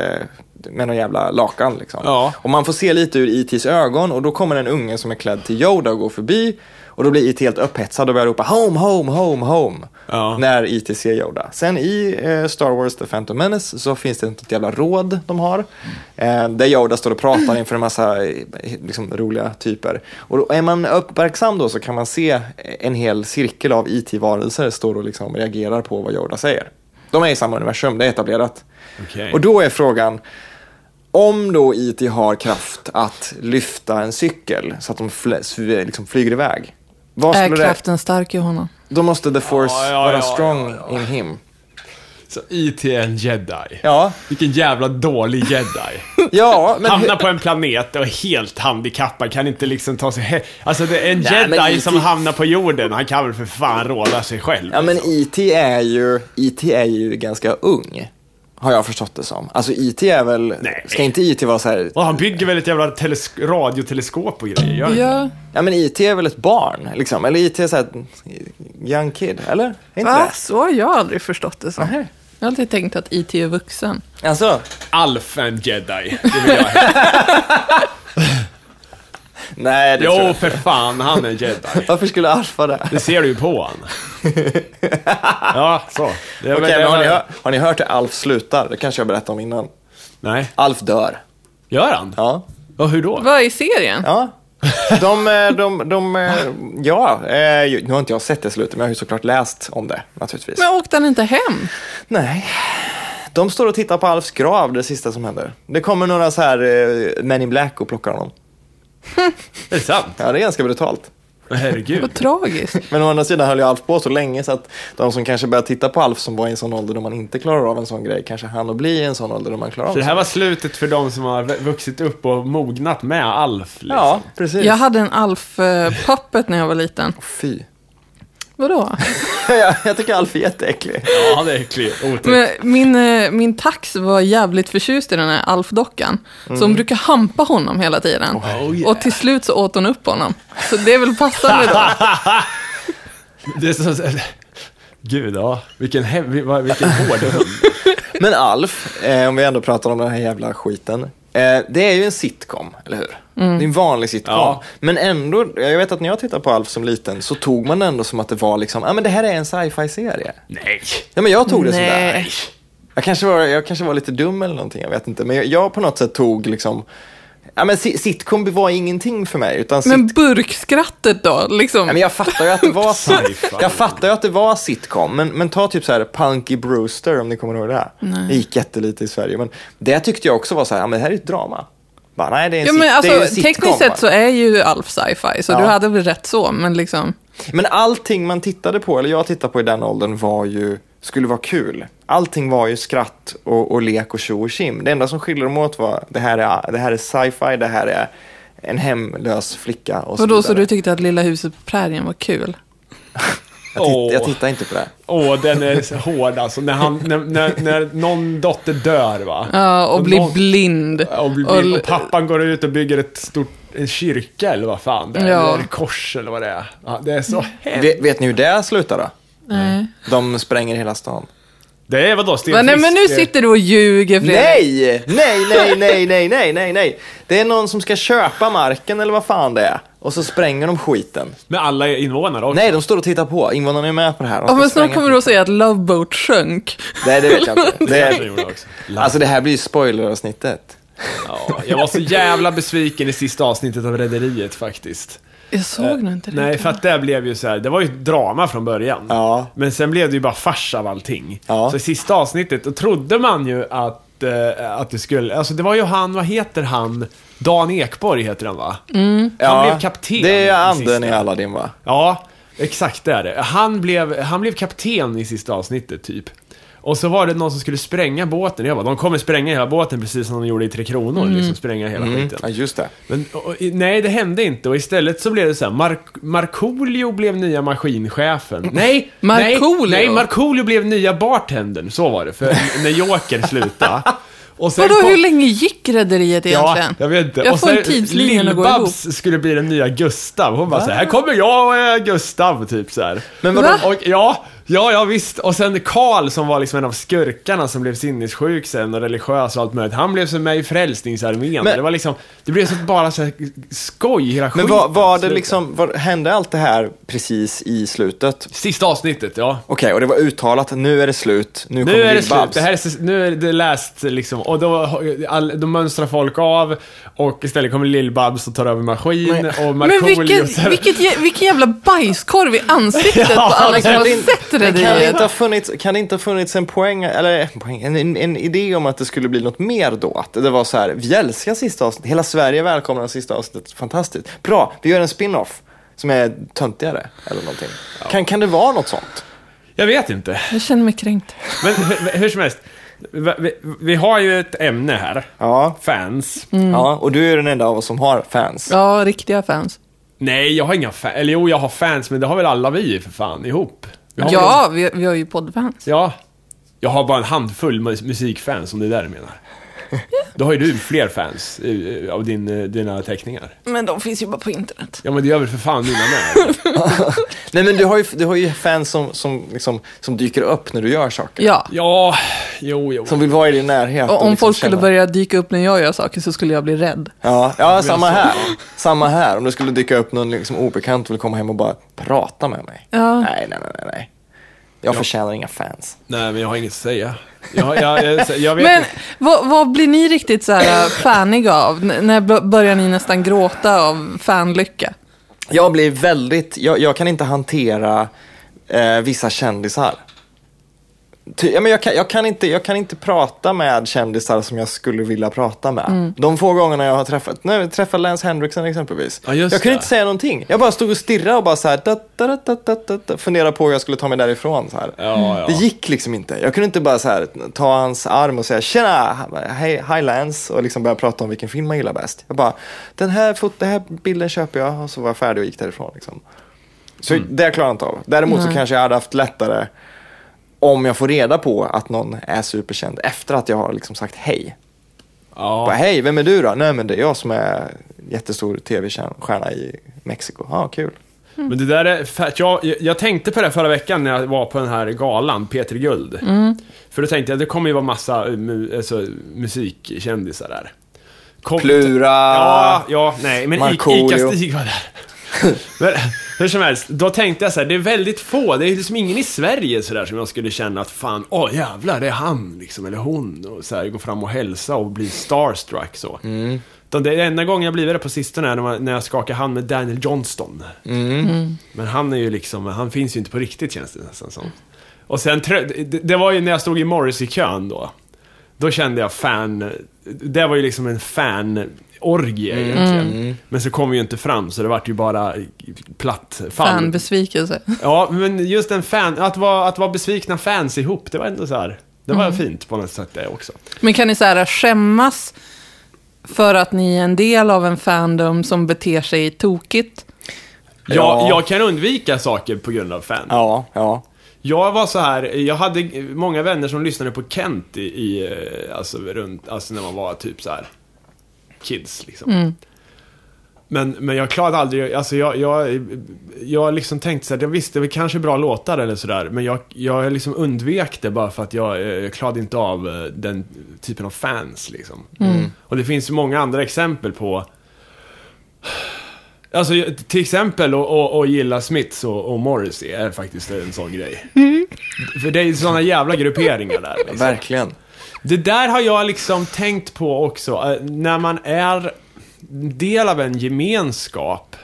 med någon jävla lakan liksom. Ja. Och man får se lite ur E.T.s ögon och då kommer en unge som är klädd till Yoda och går förbi. Och då blir E.T. helt upphetsad och börjar ropa home, home, home, home. Ja. När E.T. ser Yoda. Sen i eh, Star Wars The Phantom Menace så finns det ett jävla råd de har. Eh, där Yoda står och pratar inför en massa eh, liksom, roliga typer. Och då, är man uppmärksam då så kan man se en hel cirkel av E.T.-varelser står och liksom reagerar på vad Yoda säger. De är i samma universum, det är etablerat. Okej. Och då är frågan, om då IT har kraft att lyfta en cykel så att de fl- liksom flyger iväg. Vad Är skulle det... kraften stark i honom? Då måste the force Ja, ja, vara ja, strong ja, ja. in him. Så IT är en jedi. Ja, Vilken jävla dålig jedi. ja men... Hamnar på en planet och är helt handikappad, kan inte liksom ta sig he- Alltså det är en Nej, jedi IT som hamnar på jorden, han kan väl för fan råda sig själv. Ja men liksom. IT är ju, IT är ju ganska ung. Har jag förstått det som. Alltså IT är väl, Nej. ska inte IT vara så här, Och han bygger väl ett jävla telesk- radioteleskop och grejer, gör? Ja. ja men IT är väl ett barn liksom, eller IT är så här, young kid, eller? Är inte Va? det? Så har jag aldrig förstått det som. Nähä. Jag har alltid tänkt att IT är vuxen. Alltså, Alf en jedi, det vill jag. nej det tror jag Jo, inte. för fan, han är jedi. Varför skulle Alf vara det? Det ser du ju på han. Ja, så. Det är Okej, men har ni, hört, har ni hört hur Alf slutar? Det kanske jag berättade om innan. Nej. Alf dör. Gör han? Ja. Och hur då? Vad i serien? Ja. De, eh, de, de, eh, ja, eh, nu har inte jag sett det slutet, men jag har ju såklart läst om det naturligtvis. Men åkte han inte hem? Nej. De står och tittar på Alfs grav, det sista som händer. Det kommer några så här eh, Men in Black och plockar honom. Är det sant? Ja, det är ganska brutalt. Herregud. Vad tragiskt. Men å andra sidan höll ju Alf på så länge så att de som kanske börjar titta på Alf som var i en sån ålder då man inte klarar av en sån grej kanske han och bli i en sån ålder då man klarar av Så det här var slutet för de som har vuxit upp och mognat med Alf, liksom. Ja, precis. Jag hade en Alf-puppet när jag var liten. Fy. Vadå? jag, jag tycker Alf är jätteäcklig. Ja, det är äckligt. Otäckt. Men min, eh, min tax var jävligt förtjust i den här Alf-dockan. Så hon brukar hampa honom hela tiden. Oh, yeah. Och till slut så åt hon upp honom. Så det är väl passande då. Det är så... Gud, ja. Vilken, vilken hård hund. Men Alf, eh, om vi ändå pratar om den här jävla skiten. Eh, det är ju en sitcom, eller hur? Det är en vanlig sitcom. Ja. Men ändå, jag vet att när jag tittade på Alf som liten så tog man ändå som att det var liksom, ja ah, men det här är en sci-fi-serie. Nej. Ja men jag tog det Nej. sådär. Jag kanske, var, jag kanske var lite dum eller någonting, jag vet inte. Men jag, jag på något sätt tog liksom, ja men si- sitcom var ingenting för mig. Utan sit, Men burkskrattet då? Liksom. Ja, men jag fattar ju att det var. Jag fattar ju att det var sitcom, men, men ta typ så här Punky Brewster om ni kommer ihåg det här. Det gick jättelite i Sverige, men det tyckte jag också var så här, ja men det här är ett drama. Bara, nej, det är en, Ja, sit- men det är alltså, en sitcom, tekniskt sett så är ju Alf sci-fi, så Ja. du hade väl rätt så, men liksom... Men allting man tittade på, eller jag tittade på i den åldern, var ju, skulle vara kul. Allting var ju skratt och, och lek och tjo och tjim. Det enda som skiljer dem åt var, det här är, det här är sci-fi, det här är en hemlös flicka och så Och då så du tyckte att Lilla huset på prärien var kul? jag, titt, jag Åh. tittar inte på det. Åh, den är så hård alltså. När, han, när, när, när någon dotter dör, va? Ja, och blir någon- blind. Och, blir, och pappan går ut och bygger ett stort en kyrka eller vad fan det är. Ja. Eller kors eller vad det är. Ja, det är så hemskt. Vet, vet ni hur det slutar då? Nej. De spränger hela stan. Det är vadå, Sten Men, nej, men nu eh, sitter du och ljuger Fredrik. Nej! Nej, nej, nej, nej, nej, nej, nej. Det är någon som ska köpa marken eller vad fan det är. Och så spränger de skiten. Med alla invånare också. Nej, de står och tittar på. Invånarna är med på det här. De Ja, men snart kommer du att säga att Love Boat sjönk. Nej, det vet jag inte. Det är... Alltså det här blir ju spoileravsnittet. Ja, jag var så jävla besviken i sista avsnittet av Rederiet faktiskt. Jag såg nog inte det. Nej, för att det blev ju så här, det var ju ett drama från början. Ja. Men sen blev det ju bara fars av allting. Ja. Så i sista avsnittet, då trodde man ju att, eh, att det skulle, alltså det var ju han, vad heter han? Dan Ekborg heter han va? Han blev kapten. Det är i anden sista. i Aladdin va? Ja, exakt det är det. Han blev, han blev kapten i sista avsnittet typ. Och så var det någon som skulle spränga båten. Jag bara, de kommer spränga hela båten precis som de gjorde i Tre Kronor. Liksom spränga hela skiten. Ja, just det. Men och, och, nej, det hände inte. Och istället så blev det så här, Mark Markoolio blev nya maskinchefen. Nej, Markoolio? nej, nej, Markoolio blev nya bartendern. Så var det, för när Joker slutade. Och Vadå, kom- hur länge gick Rederiet Ja, egentligen? jag vet inte. Jag och får en tidslinjen att gå ihop. Lill-Babs skulle bli den nya Gustav. Hon bara så här, här kommer jag och eh, Gustav, typ så här. Men vadå? Va? Och, ja, ja, ja visst. Och sen Karl som var liksom en av skurkarna som blev sinnessjuk sen och religiös och allt möjligt. Han blev som med i Frälsningsarmén. Men- det var liksom, det blev så bara så här skoj hela Men skiten. var, var det liksom, var, hände allt det här precis i slutet? Sista avsnittet, ja. Okej, och det var uttalat, nu är det slut, nu, Nu kommer är det slut. Det här är, s- nu är det läst liksom. Och då, all, då mönstrar folk av och istället kommer Lill-Babs och tar över maskin Men- och Men Markoolio... vilken, här- vilket, jä- vilken jävla bajskorv i ansiktet på alla som Kan har det, inte, sett men kan, det inte ha funnits, kan det inte ha funnits en poäng, eller en, poäng, en, en, en idé om att det skulle bli något mer då? Att det var så här, vi älskar sista avsnittet, hela Sverige välkomnar sista avsnittet, fantastiskt. Bra, vi gör en spin-off som är töntigare eller någonting. Kan, kan det vara något sånt? Jag vet inte. Jag känner mig kränkt. Men hur, hur som helst. Vi, vi, har ju ett ämne här. Ja. Fans. ja, och du är den enda av oss som har fans. Ja, riktiga fans. Nej, jag har inga fans. Eller jo, jag har fans, men det har väl alla vi för fan ihop. Har Ja, vi, vi har ju poddfans. Ja. Jag har bara en handfull mus- musikfans, om det är det du menar. Då har ju du fler fans eh, av din, eh, dina teckningar. Men de finns ju bara på internet. Ja, men det gör väl för fan mina med. Nej, men du har ju, du har ju fans som, som, liksom, som dyker upp när du gör saker. Ja. Ja, jo, jo. Som vill vara i din närhet. Och om liksom folk skulle känna- börja dyka upp när jag gör saker så skulle jag bli rädd. Ja, ja samma så. här. Samma här. Om det skulle dyka upp någon liksom obekant och vill komma hem och bara prata med mig. Ja. Nej, nej, nej, nej, Jag förtjänar inga fans. Nej, men jag har inget att säga. Jag, jag, jag, jag vet Men vad, vad blir ni riktigt så här faniga av? N- när börjar ni nästan gråta av fanlycka? Jag blir väldigt, jag, jag kan inte hantera eh, vissa kändisar. Ty, ja, men jag, kan, jag, kan inte, jag kan inte prata med kändisar som jag skulle vilja prata med. Mm. De få gångerna jag har träffat, när jag träffade Lance Henriksen exempelvis. Ja, jag kunde inte säga någonting. Jag bara stod och stirrade och bara så här, da, da, da, da, da, da, da, funderade på hur jag skulle ta mig därifrån. Så här. Ja, ja. Det gick liksom inte. Jag kunde inte bara så här, ta hans arm och säga tjena, hej, hi Lance och liksom börja prata om vilken film man gillar bäst. Jag bara, den här, fot- den här bilden köper jag och så var jag färdig och gick därifrån. Liksom. Så Mm. det klarar jag inte av. Däremot så Nej. kanske jag hade haft lättare om jag får reda på att någon är superkänd efter att jag har liksom sagt hej. Bara, Ja. hej, vem är du då? Nej men det är jag som är jättestor tv-stjärna i Mexiko. Ja, ah, kul. Men det där är, för att jag, jag- tänkte på det förra veckan när jag var på den här galan, Peter Guld. För då tänkte jag, det kommer ju vara massa mu, alltså, musikkändisar där. Kom, Plura. Ja, ja, nej, men Markoolio. Ica-Stig var där. men hur som helst, då tänkte jag så här, det är väldigt få, det är liksom ingen i Sverige sådär som jag skulle känna att fan, åh jävlar, det är han liksom, eller hon. Och så här, gå fram och hälsa och bli starstruck så. Mm. Utan Det är enda gången jag blivit det på sistone är när, jag skakar hand med Daniel Johnston. Mm. Men han är ju liksom, han finns ju inte på riktigt känns det nästan som. Och sen, det, det var ju när jag stod i Morrissey-kön då. Då kände jag fan, det var ju liksom en fan-orgie Mm. egentligen. Men så kom vi ju inte fram, så det vart ju bara platt fall. Fanbesvikelse. Ja, men just en fan, att vara, att vara besvikna fans ihop, det var ändå så här. Det var fint på något sätt det också. Men kan ni så här skämmas för att ni är en del av en fandom som beter sig tokigt? Jag, Ja. jag kan undvika saker på grund av fan. Ja, ja. Jag var så här, jag hade många vänner som lyssnade på Kent i, i eh, alltså runt, alltså när man var typ så här kids liksom. Men, men jag klarade aldrig, alltså jag, jag, jag liksom tänkte så här, jag visste det kanske är bra låtar eller sådär, men jag, jag liksom undvek det bara för att jag, eh, jag klarade inte av eh, den typen av fans liksom. Och det finns ju många andra exempel på Alltså till exempel att gilla Smiths och, och Morrissey är faktiskt en sån grej. För det är ju såna jävla grupperingar där. Liksom. Verkligen. Det där har jag liksom tänkt på också. eh, När man är del av en gemenskap,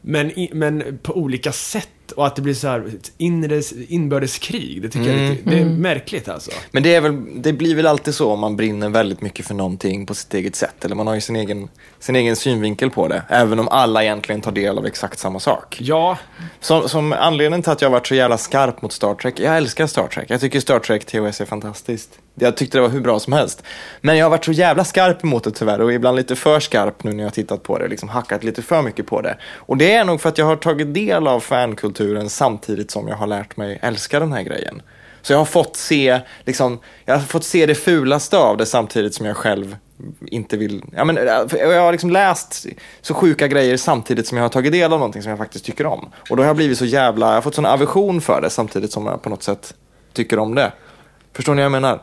men, i, men på olika sätt. Och att det blir så här ett inre, inbördeskrig. Det tycker jag är, lite- det är märkligt alltså. Men det, är väl, det blir väl alltid så om man brinner väldigt mycket för någonting på sitt eget sätt. Eller man har ju sin egen, sin egen synvinkel på det. Även om alla egentligen tar del av exakt samma sak. Ja, Som, som anledningen till att jag har varit så jävla skarp mot Star Trek. Jag älskar Star Trek. Jag tycker Star Trek TOS är fantastiskt. Jag tyckte det var hur bra som helst. Men jag har varit så jävla skarp emot det tyvärr. Och ibland lite för skarp nu när jag har tittat på det. Liksom hackat lite för mycket på det. Och det är nog för att jag har tagit del av fankulturen samtidigt som jag har lärt mig älska den här grejen. Så jag har fått se, liksom, jag har fått se det fulaste av det samtidigt som jag själv inte vill... Ja, men, eh, jag har liksom läst så sjuka grejer samtidigt som jag har tagit del av någonting som jag faktiskt tycker om. Och då har jag blivit så jävla... Jag har fått sån aversion för det samtidigt som jag på något sätt tycker om det. Förstår ni vad jag menar?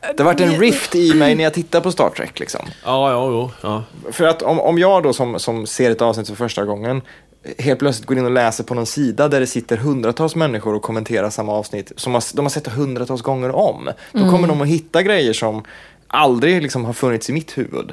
Det har varit en rift i mig när jag tittar på Star Trek. Liksom. ja, ja, jo, ja. För att om, om jag då som, som ser ett avsnitt för första gången helt plötsligt går in och läser på någon sida där det sitter hundratals människor och kommenterar samma avsnitt som har, de har sett det hundratals gånger om. Då kommer de att hitta grejer som aldrig liksom har funnits i mitt huvud.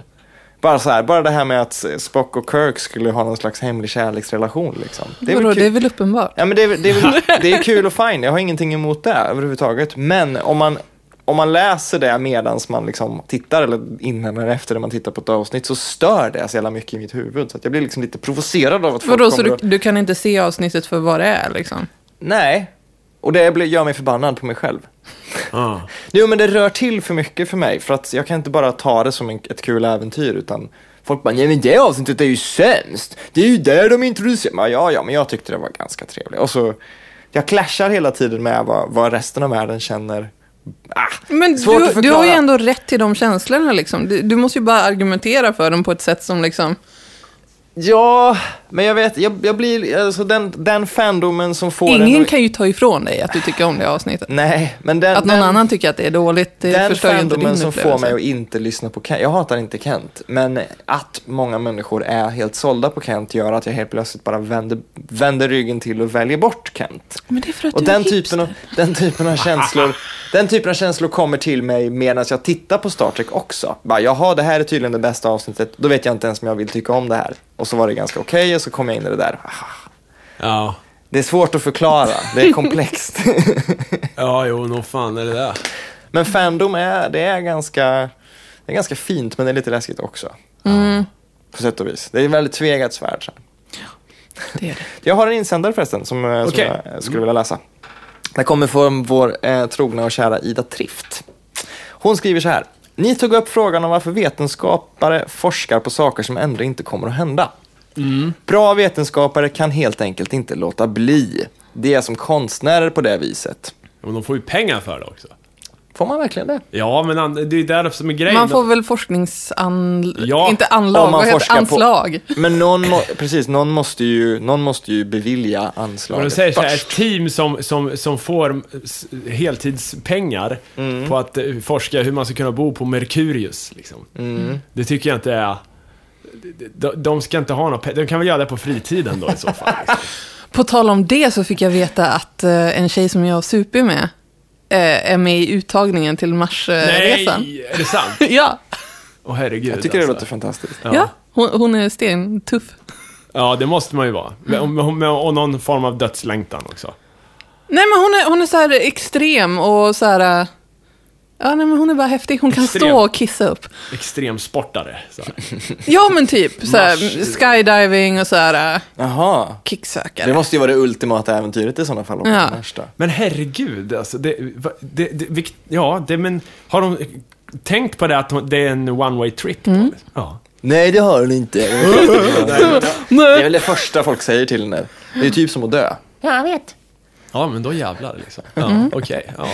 Bara så här, bara det här med att Spock och Kirk skulle ha någon slags hemlig kärleksrelation. Liksom. Det är väl Vadå, kul. det är väl uppenbart? Ja, men det, är, det, är, väl- det är kul och fine, jag har ingenting emot det överhuvudtaget. Men om man, om man läser det medan man liksom tittar, eller innan eller efter när man tittar på ett avsnitt, så stör det så jävla mycket i mitt huvud. Så att jag blir liksom lite provocerad av att folk Vadå, så du, du kan inte se avsnittet för vad det är liksom? Nej. Och det blir- gör mig förbannad på mig själv. Ja. Jo, men det rör till för mycket för mig. För att jag kan inte bara ta det som en, ett kul äventyr, utan folk bara, nej men det avsnittet är ju sämst. Det är ju där de introducerar. Ja, ja, men jag tyckte det var ganska trevligt. Och så, jag clashar hela tiden med vad, vad resten av världen känner. Ah, Men du, du har ju ändå rätt till de känslorna liksom. Du, du måste ju bara argumentera för dem på ett sätt som liksom... Ja, men jag vet, jag, jag blir, alltså den, den fandomen som får Ingen en kan ju ta ifrån dig att du tycker om det avsnittet. Nej, men den, Att någon den, annan tycker att det är dåligt, det den fandomen som får mig att inte lyssna på Kent. Jag hatar inte Kent, men att många människor är helt sålda på Kent gör att jag helt plötsligt bara vänder, vänder ryggen till och väljer bort Kent. Men det är för att Och du är den hipster. typen, av, den, typen av känslor, den typen av känslor kommer till mig medan jag tittar på Star Trek också. Bara, jaha, det här är tydligen det bästa avsnittet. Då vet jag inte ens om jag vill tycka om det här. Och så var det ganska okej och så kom jag in i det där. Ja. Det är svårt att förklara, det är komplext. Ja, jo, nog fan är det där. men fandom är, det är ganska, det är ganska fint men det är lite läskigt också. Mm. På sätt och vis. Det är ett väldigt tvegat svärd. Det är det. Jag har en insändare förresten som, eh, som jag skulle vilja läsa. Det kommer från vår eh, trogna och kära Ida Trift. Hon skriver så här. Ni tog upp frågan om varför vetenskapare forskar på saker som ändå inte kommer att hända. Bra vetenskapare kan helt enkelt inte låta bli. Det är som konstnärer på det viset. Men de får ju pengar för det också. Får man verkligen det? Ja, men det är där som är grejen. Man får väl forskningsan... Ja, inte anlag, vad heter forskar på- anslag? Men någon, må, precis, någon, måste ju, någon måste ju bevilja anslaget de säger så här, ett team som, som, som får heltidspengar Mm. på att eh, forska hur man ska kunna bo på Merkurius. Liksom. Mm. Det tycker jag inte är... De, de ska inte ha något De kan väl göra det på fritiden då i så fall. Liksom. På tal om det så fick jag veta att eh, en tjej som jag super med eh, är med i uttagningen till Marsresan. Nej, är det sant? ja, Åh herregud. Jag tycker det alltså. låter fantastiskt. ja. Hon, hon är stentuff. Ja, det måste man ju vara. Och, och, och någon form av dödslängtan också. Nej men hon är, hon är så här extrem och så här... Ja, nej, men hon är bara häftig. Hon kan Extrem. stå och kissa upp. Extremsportare. Så. Ja, men typ. Så här, skydiving och så här... eh, Jaha. Kicksökare. Det måste ju vara det ultimata äventyret i sådana fall. Ja. Men herregud, alltså. Det, det, det, ja, det, men har de tänkt på det att hon- det är en one way trip? Mm. Ja. Nej, det har den inte. det är väl det första folk säger till henne. Det är ju typ som att dö. ja, men då jävlar liksom. Ja, Mm. okej. ja.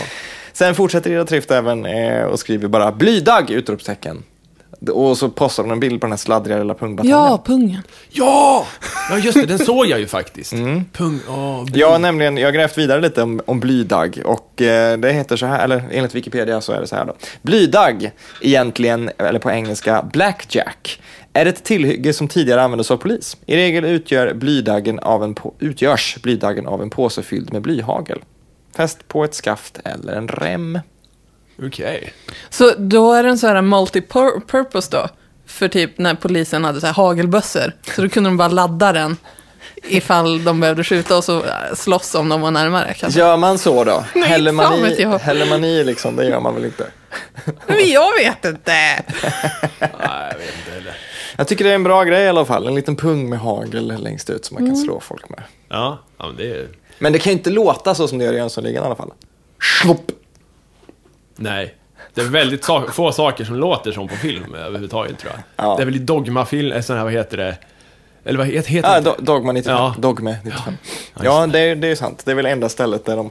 Sen fortsätter Ida Trift även eh, och skriver bara blydag! Utropstecken. Och så postar hon en bild på den här sladdriga lilla pungbatongen. Ja, pungen. ja! Ja, just det, den såg jag ju faktiskt. Mm. Pung, Jag har nämligen, jag har grävt vidare lite om, om blydag och eh, det heter så här, eller enligt Wikipedia så är det så här då. Blydag, egentligen, eller på engelska blackjack, är ett tillhygge som tidigare användes av polis. I regel utgör blydaggen av en på, utgörs blydaggen av en påse fylld med blyhagel. Fäst på ett skaft eller en rem. Okej. Så då är den så här multi-purpose då? För typ när polisen hade så här hagelbössor. Så då kunde de bara ladda den ifall de behövde skjuta och så äh, slåss om de var närmare. Kanske. Gör man så då? Nej, häller, man i, jag. häller man i liksom? Det gör man väl inte? Men jag vet inte. Nej, jag vet inte heller. Jag tycker det är en bra grej i alla fall. En liten pung med hagel längst ut som man kan slå folk med. Ja, ja men det är... Men det kan ju inte låta så som det gör i Jönssonligan i alla fall. Slopp. Nej. Det är väldigt sa- få saker som låter som på film överhuvudtaget tror jag. Ja. Det är väl i Dogma-film, eh, sån här, vad heter det? Eller vad heter, heter Ja, det? Do- Dogma 95. Ja. Dogme 95. Ja, Ja, det, är, det är sant. Det är väl enda stället där de...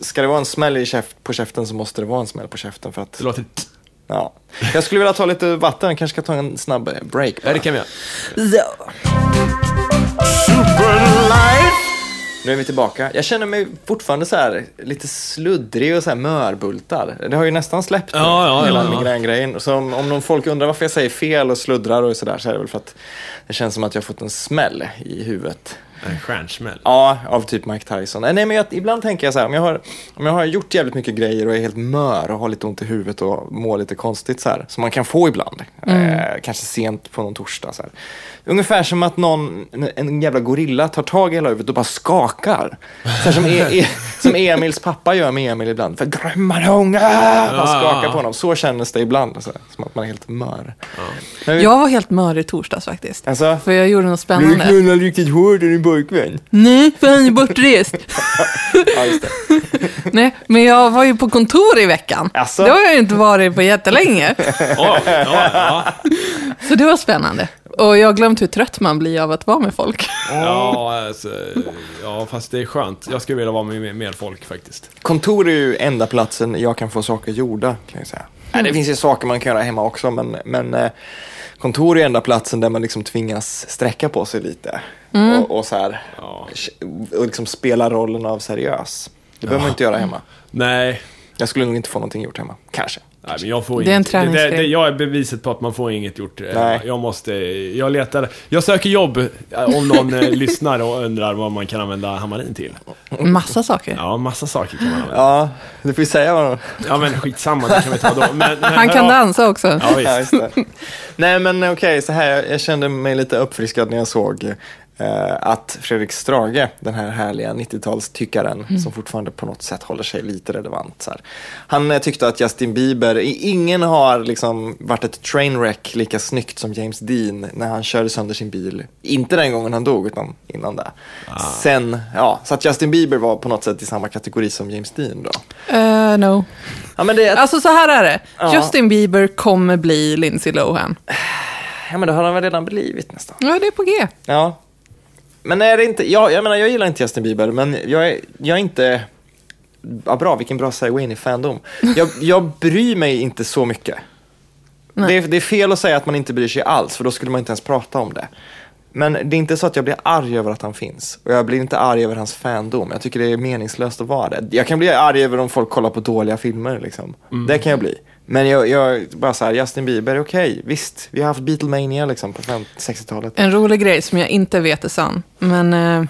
Ska det vara en smäll i käft, på käften så måste det vara en smäll på käften för att... Det låter... Ja. Jag skulle vilja ta lite vatten, jag kanske ska ta en snabb break. Ja, det kan vi göra. Ja. Nu är vi tillbaka. Jag känner mig fortfarande så här lite sluddrig och så här mörbultar. Det har ju nästan släppt nu, Ja, ja, hela ja, ja. migrän-grejen. Så om, om någon folk undrar varför jag säger fel och sluddrar och sådär så är det väl för att det känns som att jag har fått en smäll i huvudet. En stjärnsmäll. Ja, av typ Mike Tyson. Nej, men jag, ibland tänker jag så här, om jag, har, om jag har gjort jävligt mycket grejer och är helt mör och har lite ont i huvudet och mår lite konstigt så här, som man kan få ibland. Eh, kanske sent på någon torsdag. Så här. Ungefär som att någon, en jävla gorilla tar tag i hela huvudet och bara skakar. Så här, som, e, e, som Emils pappa gör med Emil ibland. För grymma unga! Bara skakar på honom. Så kännes det ibland. Så här, som att man är helt mör. Men vi- Jag var helt mör i torsdags faktiskt. Alltså, För jag gjorde något spännande. knullad riktigt hårt och pojkvän? Nej, för han är bortrest. Ja, just det. Nej, men jag var ju på kontor i veckan. Asså? Det har jag ju inte varit på jättelänge. Ja, ja, ja. Så det var spännande. Och jag har glömt hur trött man blir av att vara med folk. Ja, alltså, ja, fast det är skönt. Jag skulle vilja vara med mer- folk faktiskt. Kontor är ju enda platsen jag kan få saker gjorda, kan jag säga. Nej, det finns ju saker man kan göra hemma också, men, men eh, kontor är enda platsen där man liksom tvingas sträcka på sig lite. Och, och så här, Ja. och liksom spela rollen av seriös. Det behöver man inte göra hemma. Nej, Jag skulle nog inte få någonting gjort hemma, kanske. Nej, men jag får Det är en inget. det, det, träningsgrej. det, Jag är beviset på att man får inget gjort. Eh, Nej. Jag måste, jag letar, jag söker jobb eh, om någon eh, lyssnar och undrar vad man kan använda Hammarin till. Massa saker. Ja, massa saker kan man använda. Ja, du får ju säga vad Ja, men skitsamma, det kan vi ta då. Men, men, Han kan ja, dansa också. Ja, Ja, visst. just det. Nej, men okej, så här. Jag, kände mig lite uppfriskad när jag såg att Fredrik Strage, den här härliga 90-talstyckaren, som fortfarande på något sätt håller sig lite relevant. Så här. Han eh, tyckte att Justin Bieber, i- ingen har liksom varit ett trainwreck lika snyggt som James Dean när han körde sönder sin bil. Inte den gången han dog, utan innan det. Sen, ja, så att Justin Bieber var på något sätt i samma kategori som James Dean då. Uh, no. Ja, men det, Alltså så här är det. Ja. Justin Bieber kommer bli Lindsay Lohan. ja, men det har han väl redan blivit nästan. Ja, det är på G. Ja. Men är det inte, jag, jag menar jag gillar inte Justin Bieber, men jag är, jag är inte, ja bra, vilken bra segway in i fandom. Jag, jag bryr mig inte så mycket. Det är, det är fel att säga att man inte bryr sig alls, för då skulle man inte ens prata om det. Men det är inte så att jag blir arg över att han finns. Och jag blir inte arg över hans fandom. Jag tycker det är meningslöst att vara det. Jag kan bli arg över om folk kollar på dåliga filmer. Liksom. Det kan jag bli. Men jag, jag bara så här, Justin Bieber, okej, visst. Vi har haft Beatlemania liksom på 50 60-talet. En rolig grej som jag inte vet är sann. Men eh,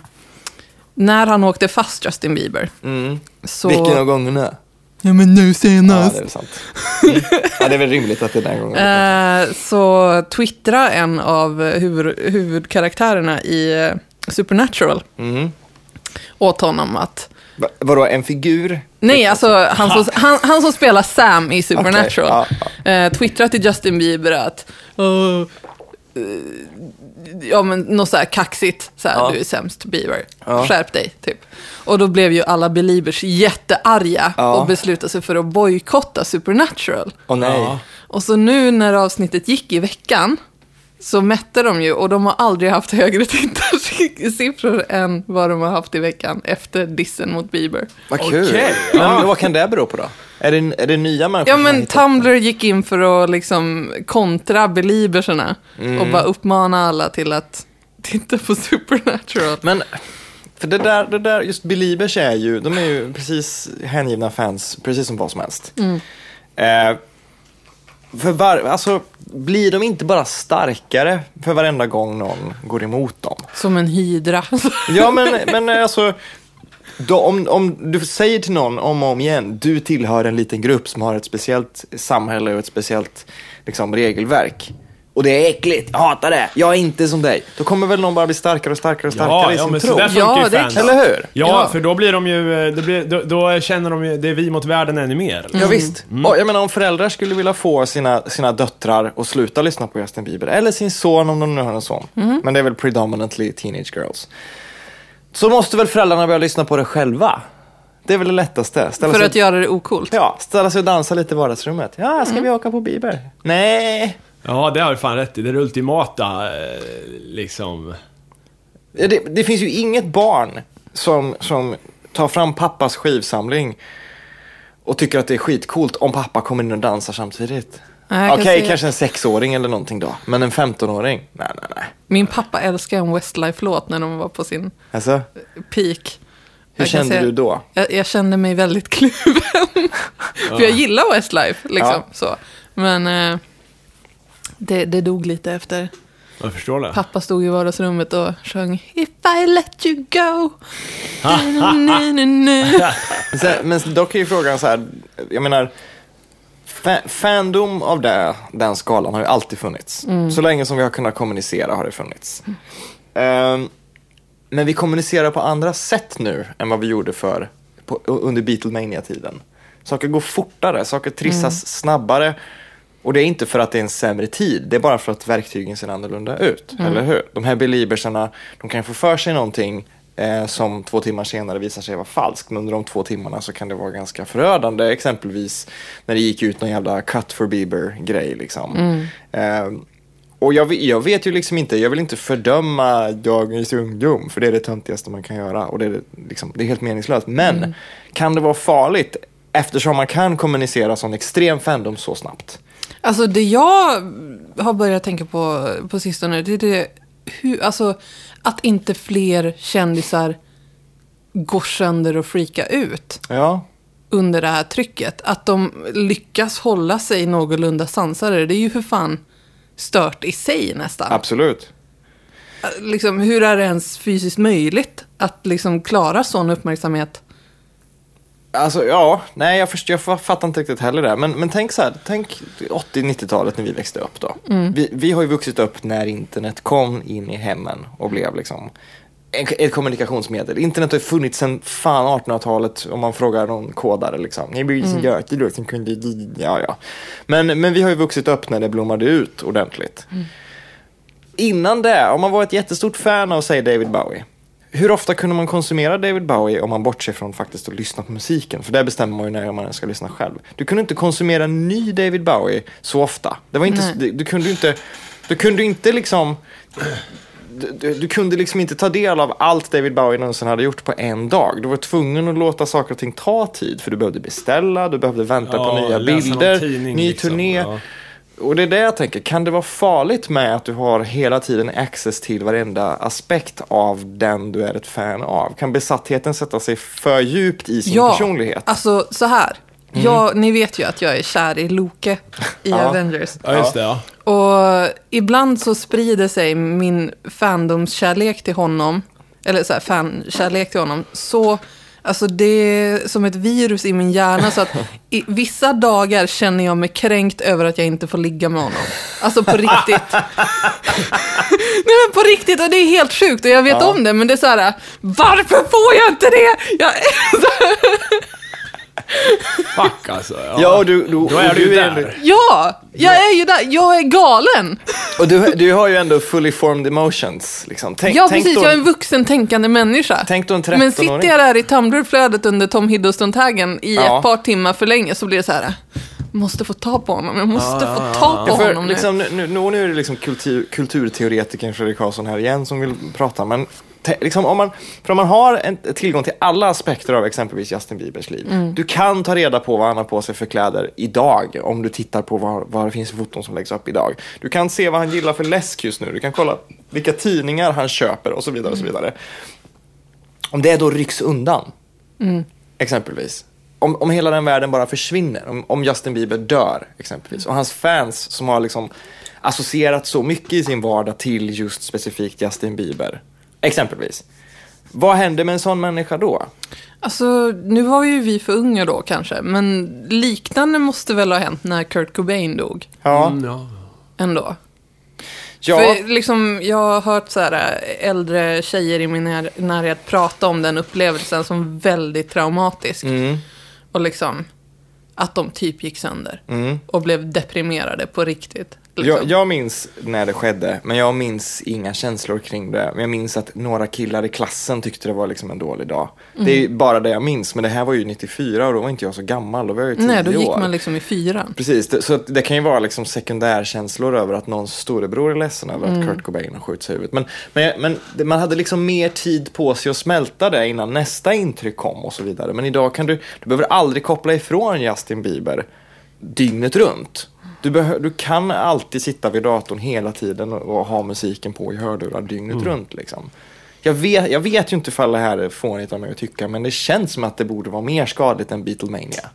när han åkte fast Justin Bieber. Mm. Så... Vilken av gångerna? Ja, men nu Ja, senast. det är sant. Mm. Ja, det är väl rimligt att det är den gången. Eh, så twittra en av huvud, huvudkaraktärerna i eh, Supernatural Mm. åt honom att Va- Vadå, en figur? Nej, alltså han som, han, han som spelar Sam i Supernatural. Okej, Eh, twittrar till Justin Bieber att... "Åh, eh, ja, men något så här kaxigt. Så här, Ja. Du är sämst, Bieber. Ja. Skärp dig, typ. Och då blev ju alla Beliebers jättearga Ja. och beslutade sig för att bojkotta Supernatural. Åh nej. Ja. Och så nu när avsnittet gick i veckan så mätte de ju och de har aldrig haft högre tittarsiffror än vad de har haft i veckan efter dissen mot Bieber. Vad kul. Okej, Men vad kan det bero på då? Är det, är det nya människor Ja men Tumblr gick in för att liksom kontra belieberserna Mm. och bara uppmana alla till att titta på Supernatural. Men, för det där, det där, just Beliebers är ju, de är ju precis hängivna fans, precis som vad som helst. Eh, för var, alltså, blir de inte bara starkare för varenda gång någon går emot dem? Som en hydra. Ja, men, men alltså, då, om, om du säger till någon om och om igen, du tillhör en liten grupp som har ett speciellt samhälle och ett speciellt liksom, regelverk. Och det är äckligt, jag hatar det, jag är inte som dig. Då kommer väl någon bara bli starkare och starkare och starkare Ja, i ja, sin men tro. så där funkar Ja, ju det är fans. Eller hur? Ja, Ja. för då blir de ju, eh, blir, då, då känner de ju, det är vi mot världen ännu mer. Ja, visst. Och jag menar om föräldrar skulle vilja få sina, sina döttrar att sluta lyssna på Justin Bieber, eller sin son om de nu har en son, men det är väl predominantly teenage girls, så måste väl föräldrarna börja lyssna på det själva. Det är väl det lättaste. Ställa för att göra det ocoolt. ja, ställa sig och dansa lite i vardagsrummet. Ja, ska vi åka på Bieber? Nej. Ja, det har du fan rätt i. Det är det ultimata, eh, liksom. Det, det finns ju inget barn som, som tar fram pappas skivsamling och tycker att det är skitcoolt om pappa kommer in och dansar samtidigt. Okej, kan kanske en sexåring eller någonting då. Men en 15-åring? Nej, nej, nej. Min pappa älskar en Westlife-låt när de var på sin Alltså, peak. hur Jag kände säga- du då? Jag, jag kände mig väldigt kluven. För jag gillar Westlife, liksom. Ja. Så. Men eh, det, det dog lite efter. Jag förstår det. Pappa stod i vardagsrummet och sjöng If I let you go. Men dock är ju frågan så här, jag menar, fa- fandom av det, den skalan har ju alltid funnits. Så länge som vi har kunnat kommunicera har det funnits. Ehm, men vi kommunicerar på andra sätt nu än vad vi gjorde för på, under Beatlemania-tiden. Saker går fortare, saker trissas snabbare. Och det är inte för att det är en sämre tid, det är bara för att verktygen ser annorlunda ut. Eller hur? De här beliebersarna, de kan få för sig någonting eh, som två timmar senare visar sig vara falskt. Men under de två timmarna så kan det vara ganska förödande. Exempelvis när det gick ut någon jävla cut for Bieber-grej. Liksom. Eh, och jag, jag vet ju liksom inte, jag vill inte fördöma dagens ungdom, för det är det töntigaste man kan göra och det är, liksom, det är helt meningslöst. Men kan det vara farligt eftersom man kan kommunicera sån extrem fandom så snabbt? Alltså det jag har börjat tänka på på sistone, det är det, hur, alltså att inte fler kändisar går sönder och freakar ut Ja, under det här trycket. Att de lyckas hålla sig någorlunda sansade, det är ju för fan stört i sig nästan. absolut. Liksom, hur är det ens fysiskt möjligt att liksom klara sån uppmärksamhet? Alltså ja, nej jag, först, jag fattar inte riktigt heller det. Men, men tänk så här, tänk 80-90-talet när vi växte upp då. Vi, vi har ju vuxit upp när internet kom in i hemmen och blev liksom ett kommunikationsmedel. Internet har ju funnits sedan fan 1800-talet om man frågar någon kodare liksom. Ni Göte då kunde, ja ja. Men, men vi har ju vuxit upp när det blommade ut ordentligt. Innan det, om man var ett jättestort fan av, säg David Bowie. Hur ofta kunde man konsumera David Bowie om man bortser från faktiskt att lyssna på musiken? För där bestämmer man ju när man ska lyssna själv. Du kunde inte konsumera ny David Bowie så ofta. Det var inte, du, du kunde inte, du kunde inte liksom du, du, kunde liksom inte ta del av allt David Bowie någonsin hade gjort på en dag. Du var tvungen att låta saker och ting ta tid. För du behövde beställa, du behövde vänta på Ja, nya läsa någon bilder, tidning, ny liksom. turné. Ja. Och det är det jag tänker, kan det vara farligt med att du har hela tiden access till varenda aspekt av den du är ett fan av? Kan besattheten sätta sig för djupt i sin personlighet? alltså så här. Jag, ni vet ju att jag är kär i Loke i Ja. Avengers. Ja, just det. Ja. Och ibland så sprider sig min fandomskärlek till honom, eller så här, fankärlek till honom, så, alltså det är som ett virus i min hjärna. Så att i vissa dagar känner jag mig kränkt över att jag inte får ligga med honom. Alltså på riktigt. Nej men på riktigt, och det är helt sjukt och jag vet Ja. om det, men det är så här, varför får jag inte det? Jag, Fuck alltså. Ja, Ja, och du, du, Då är du är där. ja, jag är ju där, jag är galen. Och du, du har ju ändå fully formed emotions. Liksom. Tänk, Ja, tänk precis. då, Jag är en vuxen tänkande människa. Tänk då en 13-åring. Men sitter jag där i Tumblr-flödet under Tom Hiddleston-taggen i Ja. ett par timmar för länge så blir det så här. Måste få ta på honom, jag måste Ja, få ta på Ja, för, honom nu. liksom, nu, nu, nu är det liksom kultur, kulturteoretikern Fredrik Karlsson här igen som vill prata. Men liksom, om man, för om man har en, tillgång till alla aspekter av exempelvis Justin Biebers liv. Mm. Du kan ta reda på vad han har på sig för kläder idag. Om du tittar på vad, vad det finns för foton som läggs upp idag. Du kan se vad han gillar för läsk just nu. Du kan kolla vilka tidningar han köper och så vidare. Och så vidare. Om det då rycks undan, exempelvis. Om, om hela den världen bara försvinner, om, om Justin Bieber dör exempelvis, och hans fans som har liksom associerat så mycket i sin vardag till just specifikt Justin Bieber, exempelvis. Vad händer med en sån människa då? Alltså, nu var ju vi för unga då kanske, men liknande måste väl ha hänt när Kurt Cobain dog Ja, Mm, ja. ändå. ja För liksom, jag har hört så här, äh, äldre tjejer i min när- närhet prata om den upplevelsen som väldigt traumatisk. mm, Och liksom, att de typ gick sönder. mm. Och blev deprimerade på riktigt. Liksom. Jag, jag minns när det skedde, men jag minns inga känslor kring det. Men jag minns att några killar i klassen tyckte det var liksom en dålig dag. Det är ju bara det jag minns, men det här var ju 94 och då var inte jag så gammal, då var jag ju 10 Nej, då gick år. man liksom i fyran. Precis, det, så det kan ju vara liksom sekundärkänslor över att någons storebror är ledsen över Mm. att Kurt Cobain har skjutits i huvudet. Men, men, men man hade liksom mer tid på sig att smälta det innan nästa intryck kom och så vidare. Men idag kan du, du behöver aldrig koppla ifrån Justin Bieber dygnet runt. Du, du kan alltid sitta vid datorn hela tiden och, ha musiken på i hörlurar dygnet Mm. runt. Liksom. Jag, vet, jag vet ju inte ifall det här är fånigt av mig att tycka, men det känns som att det borde vara mer skadligt än Beatlemania.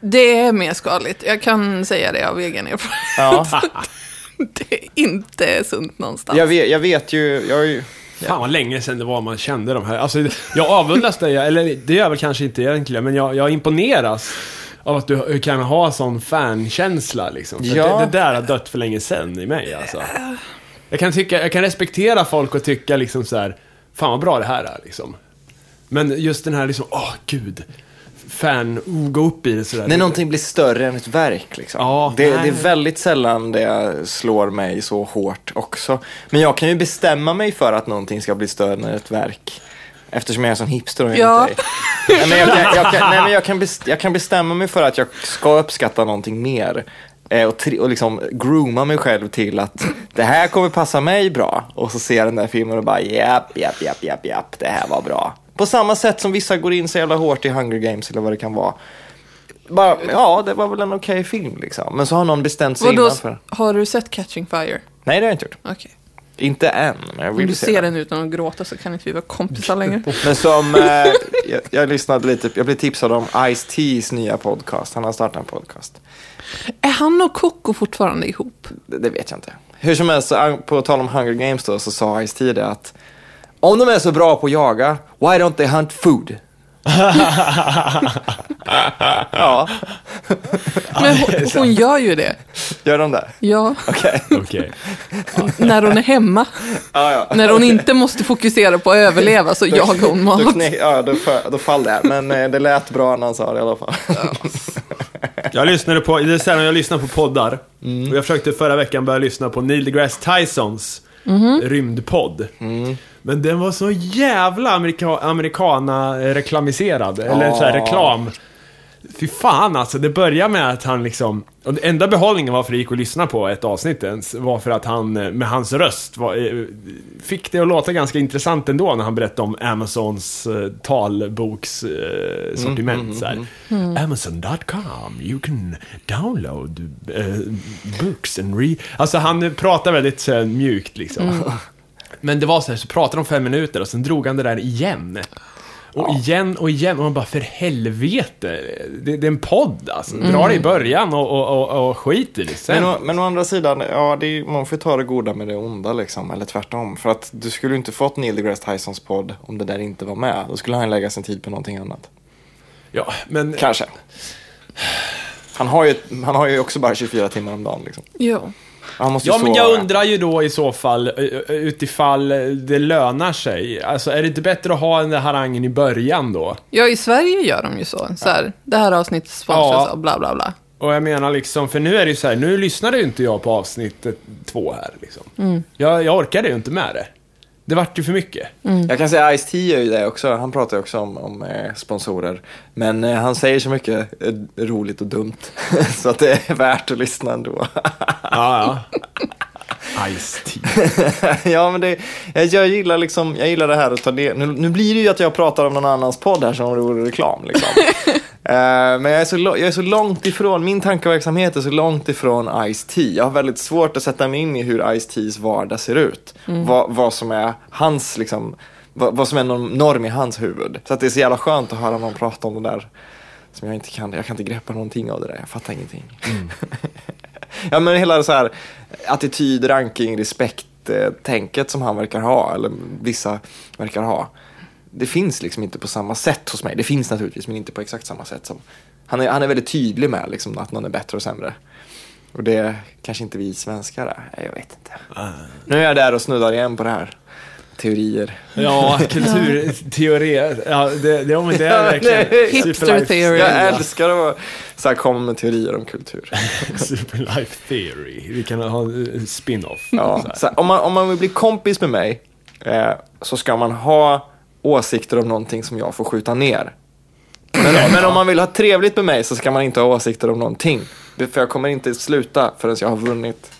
Det är mer skadligt. Jag kan säga det av egen erfarenhet. Ja. Det är inte sunt någonstans. Jag vet, jag vet ju, jag ju... Fan vad länge sedan det var man kände de här. Alltså, jag avundas dig, eller det gör jag väl kanske inte egentligen, men jag, jag imponeras av att du kan ha sån fankänsla liksom. För Ja. det, det där har dött för länge sedan i mig alltså. Jag kan, tycka, jag kan respektera folk och tycka liksom så här, fan vad bra det här är liksom. Men just den här liksom, åh gud. fan gå upp i det sådär. När någonting blir större än ett verk. Liksom. Ja, det, det är väldigt sällan det slår mig så hårt också. Men jag kan ju bestämma mig för att någonting ska bli större än ett verk. Eftersom jag är en sån hipster och Ja. inte dig. nej, jag, kan, jag, kan, nej, men jag, kan best, jag kan bestämma mig för att jag ska uppskatta någonting mer. Eh, och, tri, och liksom grooma mig själv till att det här kommer passa mig bra. Och så ser jag den där filmen och bara japp, japp, japp, japp, japp, det här var bra. På samma sätt som vissa går in så jävla hårt i Hunger Games eller vad det kan vara. Bara, ja, det var väl en okej film liksom. Men så har någon bestämt sig Vadå, innan för... har du sett Catching Fire? Nej, det har jag inte gjort. Okej. Inte än, men jag Om vill du se ser den. den utan att gråta så kan inte vi vara kompisar längre. Men som, eh, jag, jag lyssnade lite, jag blev tipsad om Ice-T's nya podcast. Han har startat en podcast. Är han och Coco fortfarande ihop? Det, det vet jag inte. Hur som helst, så, på tal om Hunger Games då, så sa Ice-T det att om de är så bra på att jaga, why don't they hunt food? Ja, Men hon, hon gör ju det. gör de det? Ja, Okej. Okej. när hon är hemma. Ja, ja. När hon inte måste fokusera på att överleva så jagar hon Då, mat. knä, ja, då, för, då fall det. Men eh, det lät bra när han sa det i alla fall. Jag lyssnade på, det är sällan jag lyssnar på poddar. Och jag försökte förra veckan börja lyssna på Neil deGrasse Tysons rymdpodd. Men den var så jävla amerika, americana-reklamiserad. Eller så här, reklam. Fy fan alltså, det börjar med att han liksom... Och det enda behållningen varför det gick att lyssna på ett avsnitt ens var för att han med hans röst var, eh, fick det att låta ganska intressant ändå när han berättade om Amazons eh, talbokssortiment. Eh, sortiment, så här. Amazon.com, you can download eh, books and read... Alltså han pratar väldigt så här, mjukt liksom. Men det var så här, så pratade de fem minuter och sen drog han det där igen. Och igen och igen, och man bara för helvete, det, det är en podd alltså. Dra det i början och, och, och, och skit i det sen. Men, å, men å andra sidan, ja, det är, man får ju ta det goda med det onda liksom, eller tvärtom. För att du skulle inte fått Neil deGrasse Tysons podd om det där inte var med. Då skulle han lägga sin tid på någonting annat. Ja, men... Kanske. Han har ju, han har ju också bara 24 timmar om dagen liksom. Ja. Han måste ju Ja, men sova. jag undrar ju då i så fall, eh, utifall det lönar sig. Alltså, är det inte bättre att ha den där harangen i början då? ja, i Sverige gör de ju så. så här, det här avsnittet sponsras Ja. av bla bla bla. Och jag menar liksom, för nu är det ju så här, nu lyssnade ju inte jag på avsnitt eh, två här liksom. Jag, jag orkade ju inte med det. Det vart ju för mycket. Jag kan säga Ice-T gör ju det också. Han pratar ju också om, om eh, sponsorer. Men eh, han säger så mycket eh, roligt och dumt. så att det är värt att lyssna ändå. Ja, ja. Ice-T. ja, men det, jag, jag, gillar liksom, jag gillar det här att ta det. Nu, nu blir det ju att jag pratar om någon annans podd här som om det vore reklam. Liksom. Eh, men jag är, så, jag är så långt ifrån, min tankeverksamhet är så långt ifrån Ice-T. Jag har väldigt svårt att sätta mig in i hur Ice-Ts vardag ser ut. Vad, vad som är hans, liksom, vad, vad som är någon norm i hans huvud. Så att det är så jävla skönt att höra någon prata om det där. Som jag inte kan, jag kan inte greppa någonting av det där, jag fattar ingenting. Ja men hela så här attityd, ranking, respekt eh, tänket som han verkar ha, eller vissa verkar ha. Det finns liksom inte på samma sätt hos mig. Det finns naturligtvis, men inte på exakt samma sätt. som Han är, han är väldigt tydlig med liksom, att någon är bättre och sämre. Och det kanske inte vi svenskar är. Jag vet inte. Nu är jag där och snuddar igen på det här. Teorier. Ja, kulturteori. Ja, det, det, det är verkligen Hipster theory. Jag älskar att så här, komma med teorier om kultur. Superlife theory. Vi kan ha en spin-off. Ja, så här, om, man, om man vill bli kompis med mig eh, så ska man ha åsikter om någonting som jag får skjuta ner. Men, men om man vill ha trevligt med mig så ska man inte ha åsikter om någonting. För jag kommer inte sluta förrän jag har vunnit.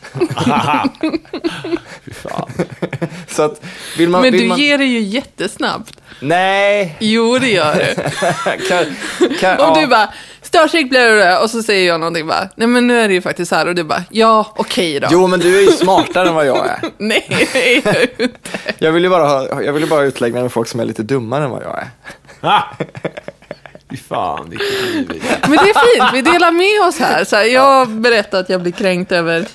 Så att, vill man... Men vill du man... ger det ju jättesnabbt. Nej! Jo, det gör du. Kan, kan, Om ja. du bara, störtryck blir det och så säger jag någonting bara, nej men nu är det ju faktiskt så här och du bara, ja, okej då. Jo, men du är ju smartare än vad jag är. Nej, det är jag inte. Jag vill ju bara ha, jag vill ju bara utlägga med folk som är lite dummare än vad jag är. Fy fan, vilket liv. Men det är fint, vi delar med oss här. Så här jag berättar att jag blir kränkt över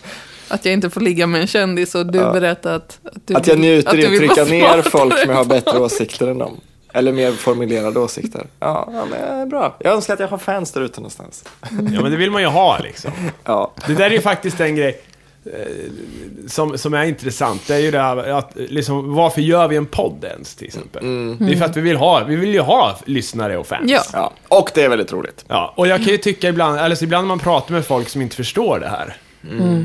att jag inte får ligga med en kändis och du berättar att, att du Att jag njuter du i att trycka ner folk som jag har bättre åsikter än dem. Eller mer formulerade åsikter. Ja, ja men eh, bra. Jag önskar att jag har fans där ute någonstans. Ja, men det vill man ju ha liksom. Ja. Det där är ju faktiskt en grej. som, som är intressant, det är ju det här att, liksom, varför gör vi en podd ens till exempel? Det är för att vi vill ha, vi vill ju ha lyssnare och fans. Ja. Ja, och det är väldigt roligt. Ja, och jag kan ju tycka ibland, eller så ibland när man pratar med folk som inte förstår det här,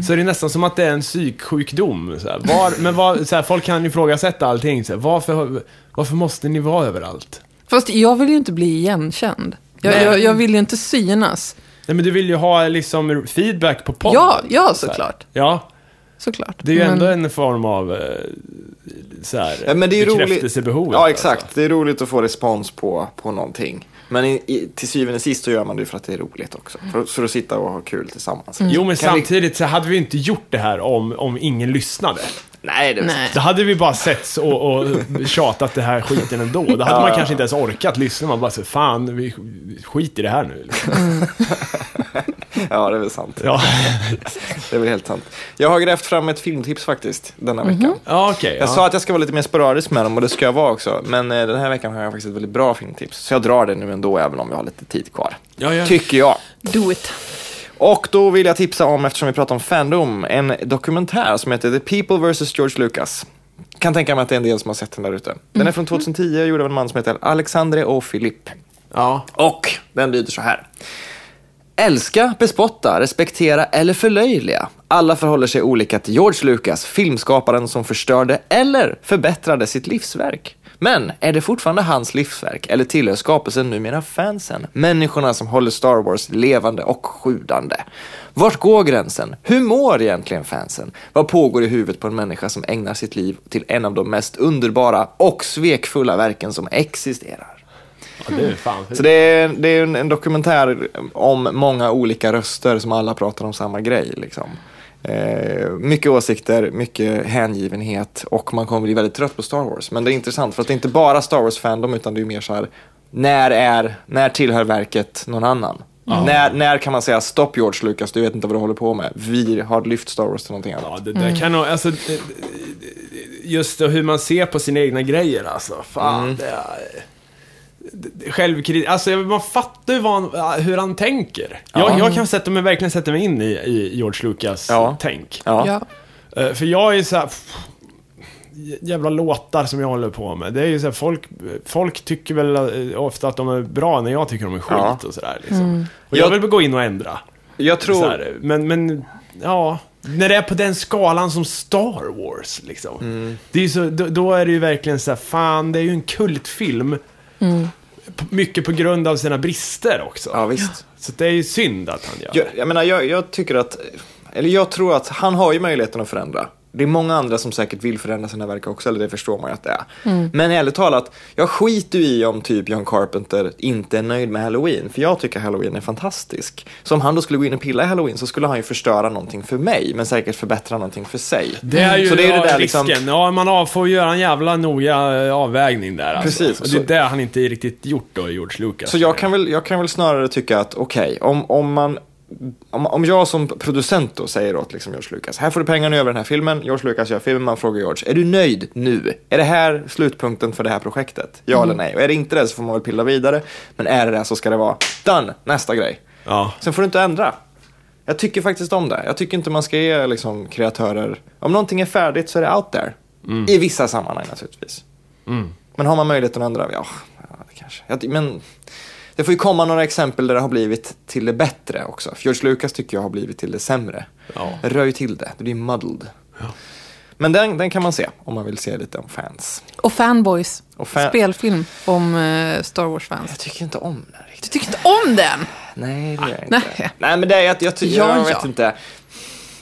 så är det nästan som att det är en psyksjukdom. Så här. Var, men var, så här, folk kan ju ifrågasätta allting. Så här. Varför, varför måste ni vara överallt? Fast jag vill ju inte bli igenkänd. Jag, Nej. jag, jag vill ju inte synas. Nej, men du vill ju ha liksom feedback på podden. Ja, ja Så såklart. Ja, såklart. det är ju Men- ändå en form av eh, så här, Ja, men det är roligt. Ja, exakt. Alltså. Det är roligt att få respons på, på någonting. Men i, i, till syvende och sist så gör man det för att det är roligt också. För, för att sitta och ha kul tillsammans. Jo, men Kan vi- samtidigt så hade vi inte gjort det här om, om ingen lyssnade. Nej, det är Nej. Då hade vi bara sett och, och tjatat det här skiten ändå. Då hade Ja, man kanske inte ens orkat lyssna. Man bara så fan, vi skit i det här nu. Ja, det är väl sant. Ja, Det är väl helt sant. Jag har grävt fram ett filmtips faktiskt denna veckan. ja okej. Jag ja. sa att jag ska vara lite mer sporadisk med dem och det ska jag vara också. Men eh, den här veckan har jag faktiskt ett väldigt bra filmtips. Så jag drar det nu ändå, även om vi har lite tid kvar. Ja, ja. Tycker jag. Do it. Och då vill jag tipsa om, eftersom vi pratar om fandom, en dokumentär som heter The People vs. George Lucas. Kan tänka mig att det är en del som har sett den där ute. Den är från 2010, gjord av en man som heter Alexandre och Philippe. ja. Och den lyder så här. Älska, bespotta, respektera eller förlöjliga. Alla förhåller sig olika till George Lucas, filmskaparen som förstörde eller förbättrade sitt livsverk. Men är det fortfarande hans livsverk eller tillhör skapelsen numera fansen? Människorna som håller Star Wars levande och sjudande. Vart går gränsen? Hur mår egentligen fansen? Vad pågår i huvudet på en människa som ägnar sitt liv till en av de mest underbara och svekfulla verken som existerar? ja det Så det är, det är en, en dokumentär om många olika röster som alla pratar om samma grej. Liksom. Eh, mycket åsikter, mycket hängivenhet och man kommer bli väldigt trött på Star Wars. Men det är intressant för att det är inte bara Star Wars-fandom utan det är mer så här, när, är, när tillhör verket någon annan? När, när kan man säga stopp George Lucas, du vet inte vad du håller på med. Vi har lyft Star Wars till någonting annat. Ja, det där kan nog, alltså, just hur man ser på sina egna grejer alltså. Fan, det är... Självkritik, alltså man fattar ju vad han, hur han tänker. Jag, jag kan sätta mig, verkligen sätta mig in i, i George Lucas Ja. tänk. Ja. Ja. Eh, För jag är ju så här, pff, jävla låtar som jag håller på med. Det är ju så här, folk, folk tycker väl eh, ofta att de är bra när jag tycker de är skit Ja. och sådär. Liksom. Och jag vill gå in och ändra. Jag tror... Här, men, men, ja. När det är på den skalan som Star Wars, liksom. Mm. Det är så, då, då är det ju verkligen så här, fan, det är ju en kultfilm. P- Mycket på grund av sina brister också. Ja, visst. Så det är ju synd att han gör Jag, jag menar, jag, jag tycker att, eller jag tror att han har ju möjligheten att förändra. Det är många andra som säkert vill förändra sina verk också, eller det förstår man ju att det är. Men ärligt talat, jag skiter ju i om typ John Carpenter inte är nöjd med Halloween, för jag tycker Halloween är fantastisk. Så om han då skulle gå in och pilla i Halloween så skulle han ju förstöra någonting för mig, men säkert förbättra någonting för sig. Det är ju så det är ju ja, det där risken. liksom, Ja, man får göra en jävla noga eh, avvägning där alltså. Precis. Och det är Så- det han inte riktigt gjort då, George Lucas. Så jag kan väl, jag kan väl snarare tycka att okej, om, om man om, om jag som producent då säger åt liksom George Lucas, här får du pengarna över den här filmen, George Lucas gör filmen, man frågar George, är du nöjd nu? Är det här slutpunkten för det här projektet? Ja eller nej? Och är det inte det så får man väl pilla vidare, men är det det så ska det vara done, nästa grej. Ja. Sen får du inte ändra. Jag tycker faktiskt om det. Jag tycker inte man ska ge liksom, kreatörer, om någonting är färdigt så är det out there. I vissa sammanhang naturligtvis. Men har man möjligheten att ändra, ja, ja kanske. Jag, men det får ju komma några exempel där det har blivit till det bättre också. George Lucas tycker jag har blivit till det sämre. Ja. Röj till det, det blir muddled. Men den, den kan man se om man vill se lite om fans. Och Fanboys. Och fan- Spelfilm om eh, Star Wars-fans. Jag tycker inte om den Du riktigt. tycker inte om den? Nej, det gör jag inte. Nej. Nej, men det är, jag, jag, ty- Ja, jag ja. vet inte.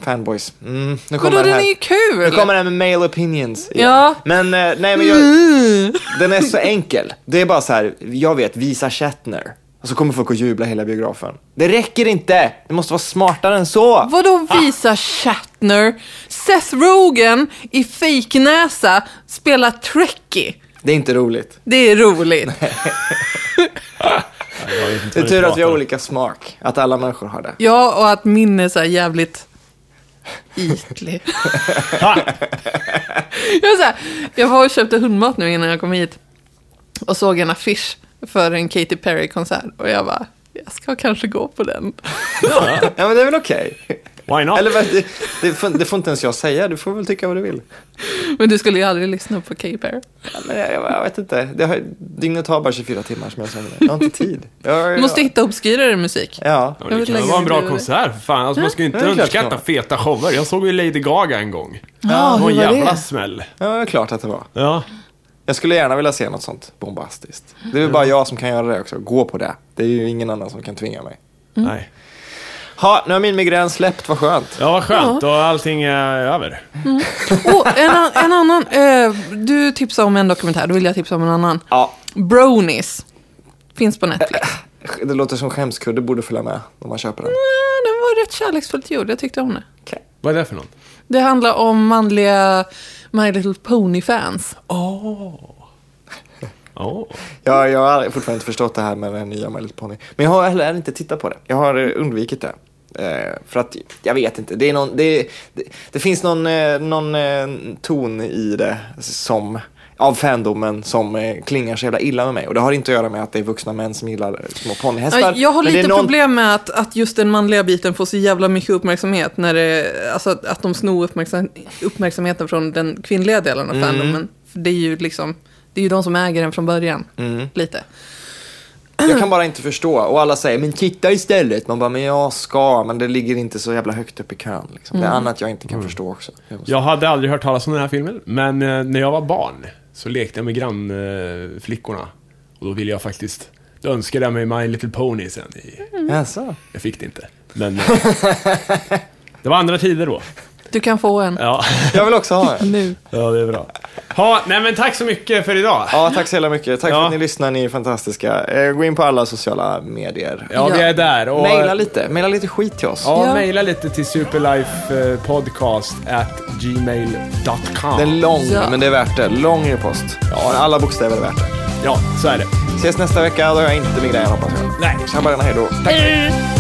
Fanboys. Mm, nu Vadå, kommer det den här. är ju kul! Nu kommer det här med male opinions. igen. Ja. Men, eh, nej men jag, Mm. den är så enkel. Det är bara så här, jag vet, visa Shatner. Och så kommer folk att jubla hela biografen. Det räcker inte! Det måste vara smartare än så! Vadå visa Shatner? Seth Rogen i fejknäsa spelar Trekkie. Det är inte roligt. Det är roligt. Det är tur att vi har olika smak. Att alla människor har det. Ja, och att min är så här jävligt ytlig. jag, så här, jag var och köpte hundmat nu innan jag kom hit och såg en affisch för en Katy Perry-konsert och jag bara, jag ska kanske gå på den. Ja men det är väl okej. Why not? Eller det, det, får, det får inte ens jag säga, du får väl tycka vad du vill. Men du skulle ju aldrig lyssna på K-Pair. Ja, men jag, jag, vet inte, det har, dygnet har bara 24 timmar som jag säger. Jag har inte tid. Jag, Du måste hitta obskyrare musik. Ja. Ja, det kan vara en bra konsert, för fan. Alltså, man ska ju inte underskatta feta shower. Jag såg ju Lady Gaga en gång. Ja, det var en jävla det? smäll. ja, det är klart att det var. Ja. Jag skulle gärna vilja se något sånt bombastiskt. Det är väl bara jag som kan göra det också, gå på det. Det är ju ingen annan som kan tvinga mig. Nej. Ha, nu har min migrän släppt, vad skönt. Ja, vad skönt. Och allting är över. Oh, en, an- en annan. Eh, du tipsade om en dokumentär, då vill jag tipsa om en annan. Ja, Bronies. Finns på Netflix. det låter som skämskudde borde följa med om man köper den. Ja, den var rätt kärleksfullt gjord, jag tyckte om det. Okej. Vad är det för något? Det handlar om manliga My Little Pony-fans. Åh. Jag, jag har fortfarande inte förstått det här med den nya My Little Pony. Men jag har heller inte tittat på det. Jag har eh, undvikit det. Eh, för att, jag vet inte, det, är någon, det, det, det finns någon, eh, någon eh, ton i det som, av fandomen som klingar så jävla illa med mig. Och det har inte att göra med att det är vuxna män som gillar små ponnyhästar. Ja, jag har lite någon- problem med att, att just den manliga biten får så jävla mycket uppmärksamhet. När det, alltså att, att de snor uppmärksam, uppmärksamheten från den kvinnliga delen av Mm. fandomen. För det är ju liksom, det är ju de som äger den från början. Mm. Lite. Jag kan bara inte förstå. Och alla säger, men titta istället. Man bara, men jag ska, men det ligger inte så jävla högt upp i kön. Liksom. Det är annat jag inte kan förstå också. Jag Jag hade aldrig hört talas om den här filmen, men eh, när jag var barn så lekte jag med grannflickorna. Och då ville jag faktiskt, då önskade jag mig My Little Pony sen. I, Jaså? jag fick det inte. Men eh, det var andra tider då. Du kan få en. Ja, Jag vill också ha en. Nu. ja det är bra. Ha, nej men tack så mycket för idag. Ja, tack så jävla mycket. Tack Ja. för att ni lyssnar, ni är fantastiska. Eh, Gå in på alla sociala medier. Ja, vi Ja. är där. Och, Maila lite, maila lite skit till oss. Ja, Ja. mejla lite till superlifepodcast at gmail.com. Den är lång, Ja. men det är värt det. Lång e-post. Ja, alla bokstäver är värt det. Ja, så är det. Ses nästa vecka, då har jag inte migrän hoppas jag. Nej. Tjabba hej då. Tack. Hej.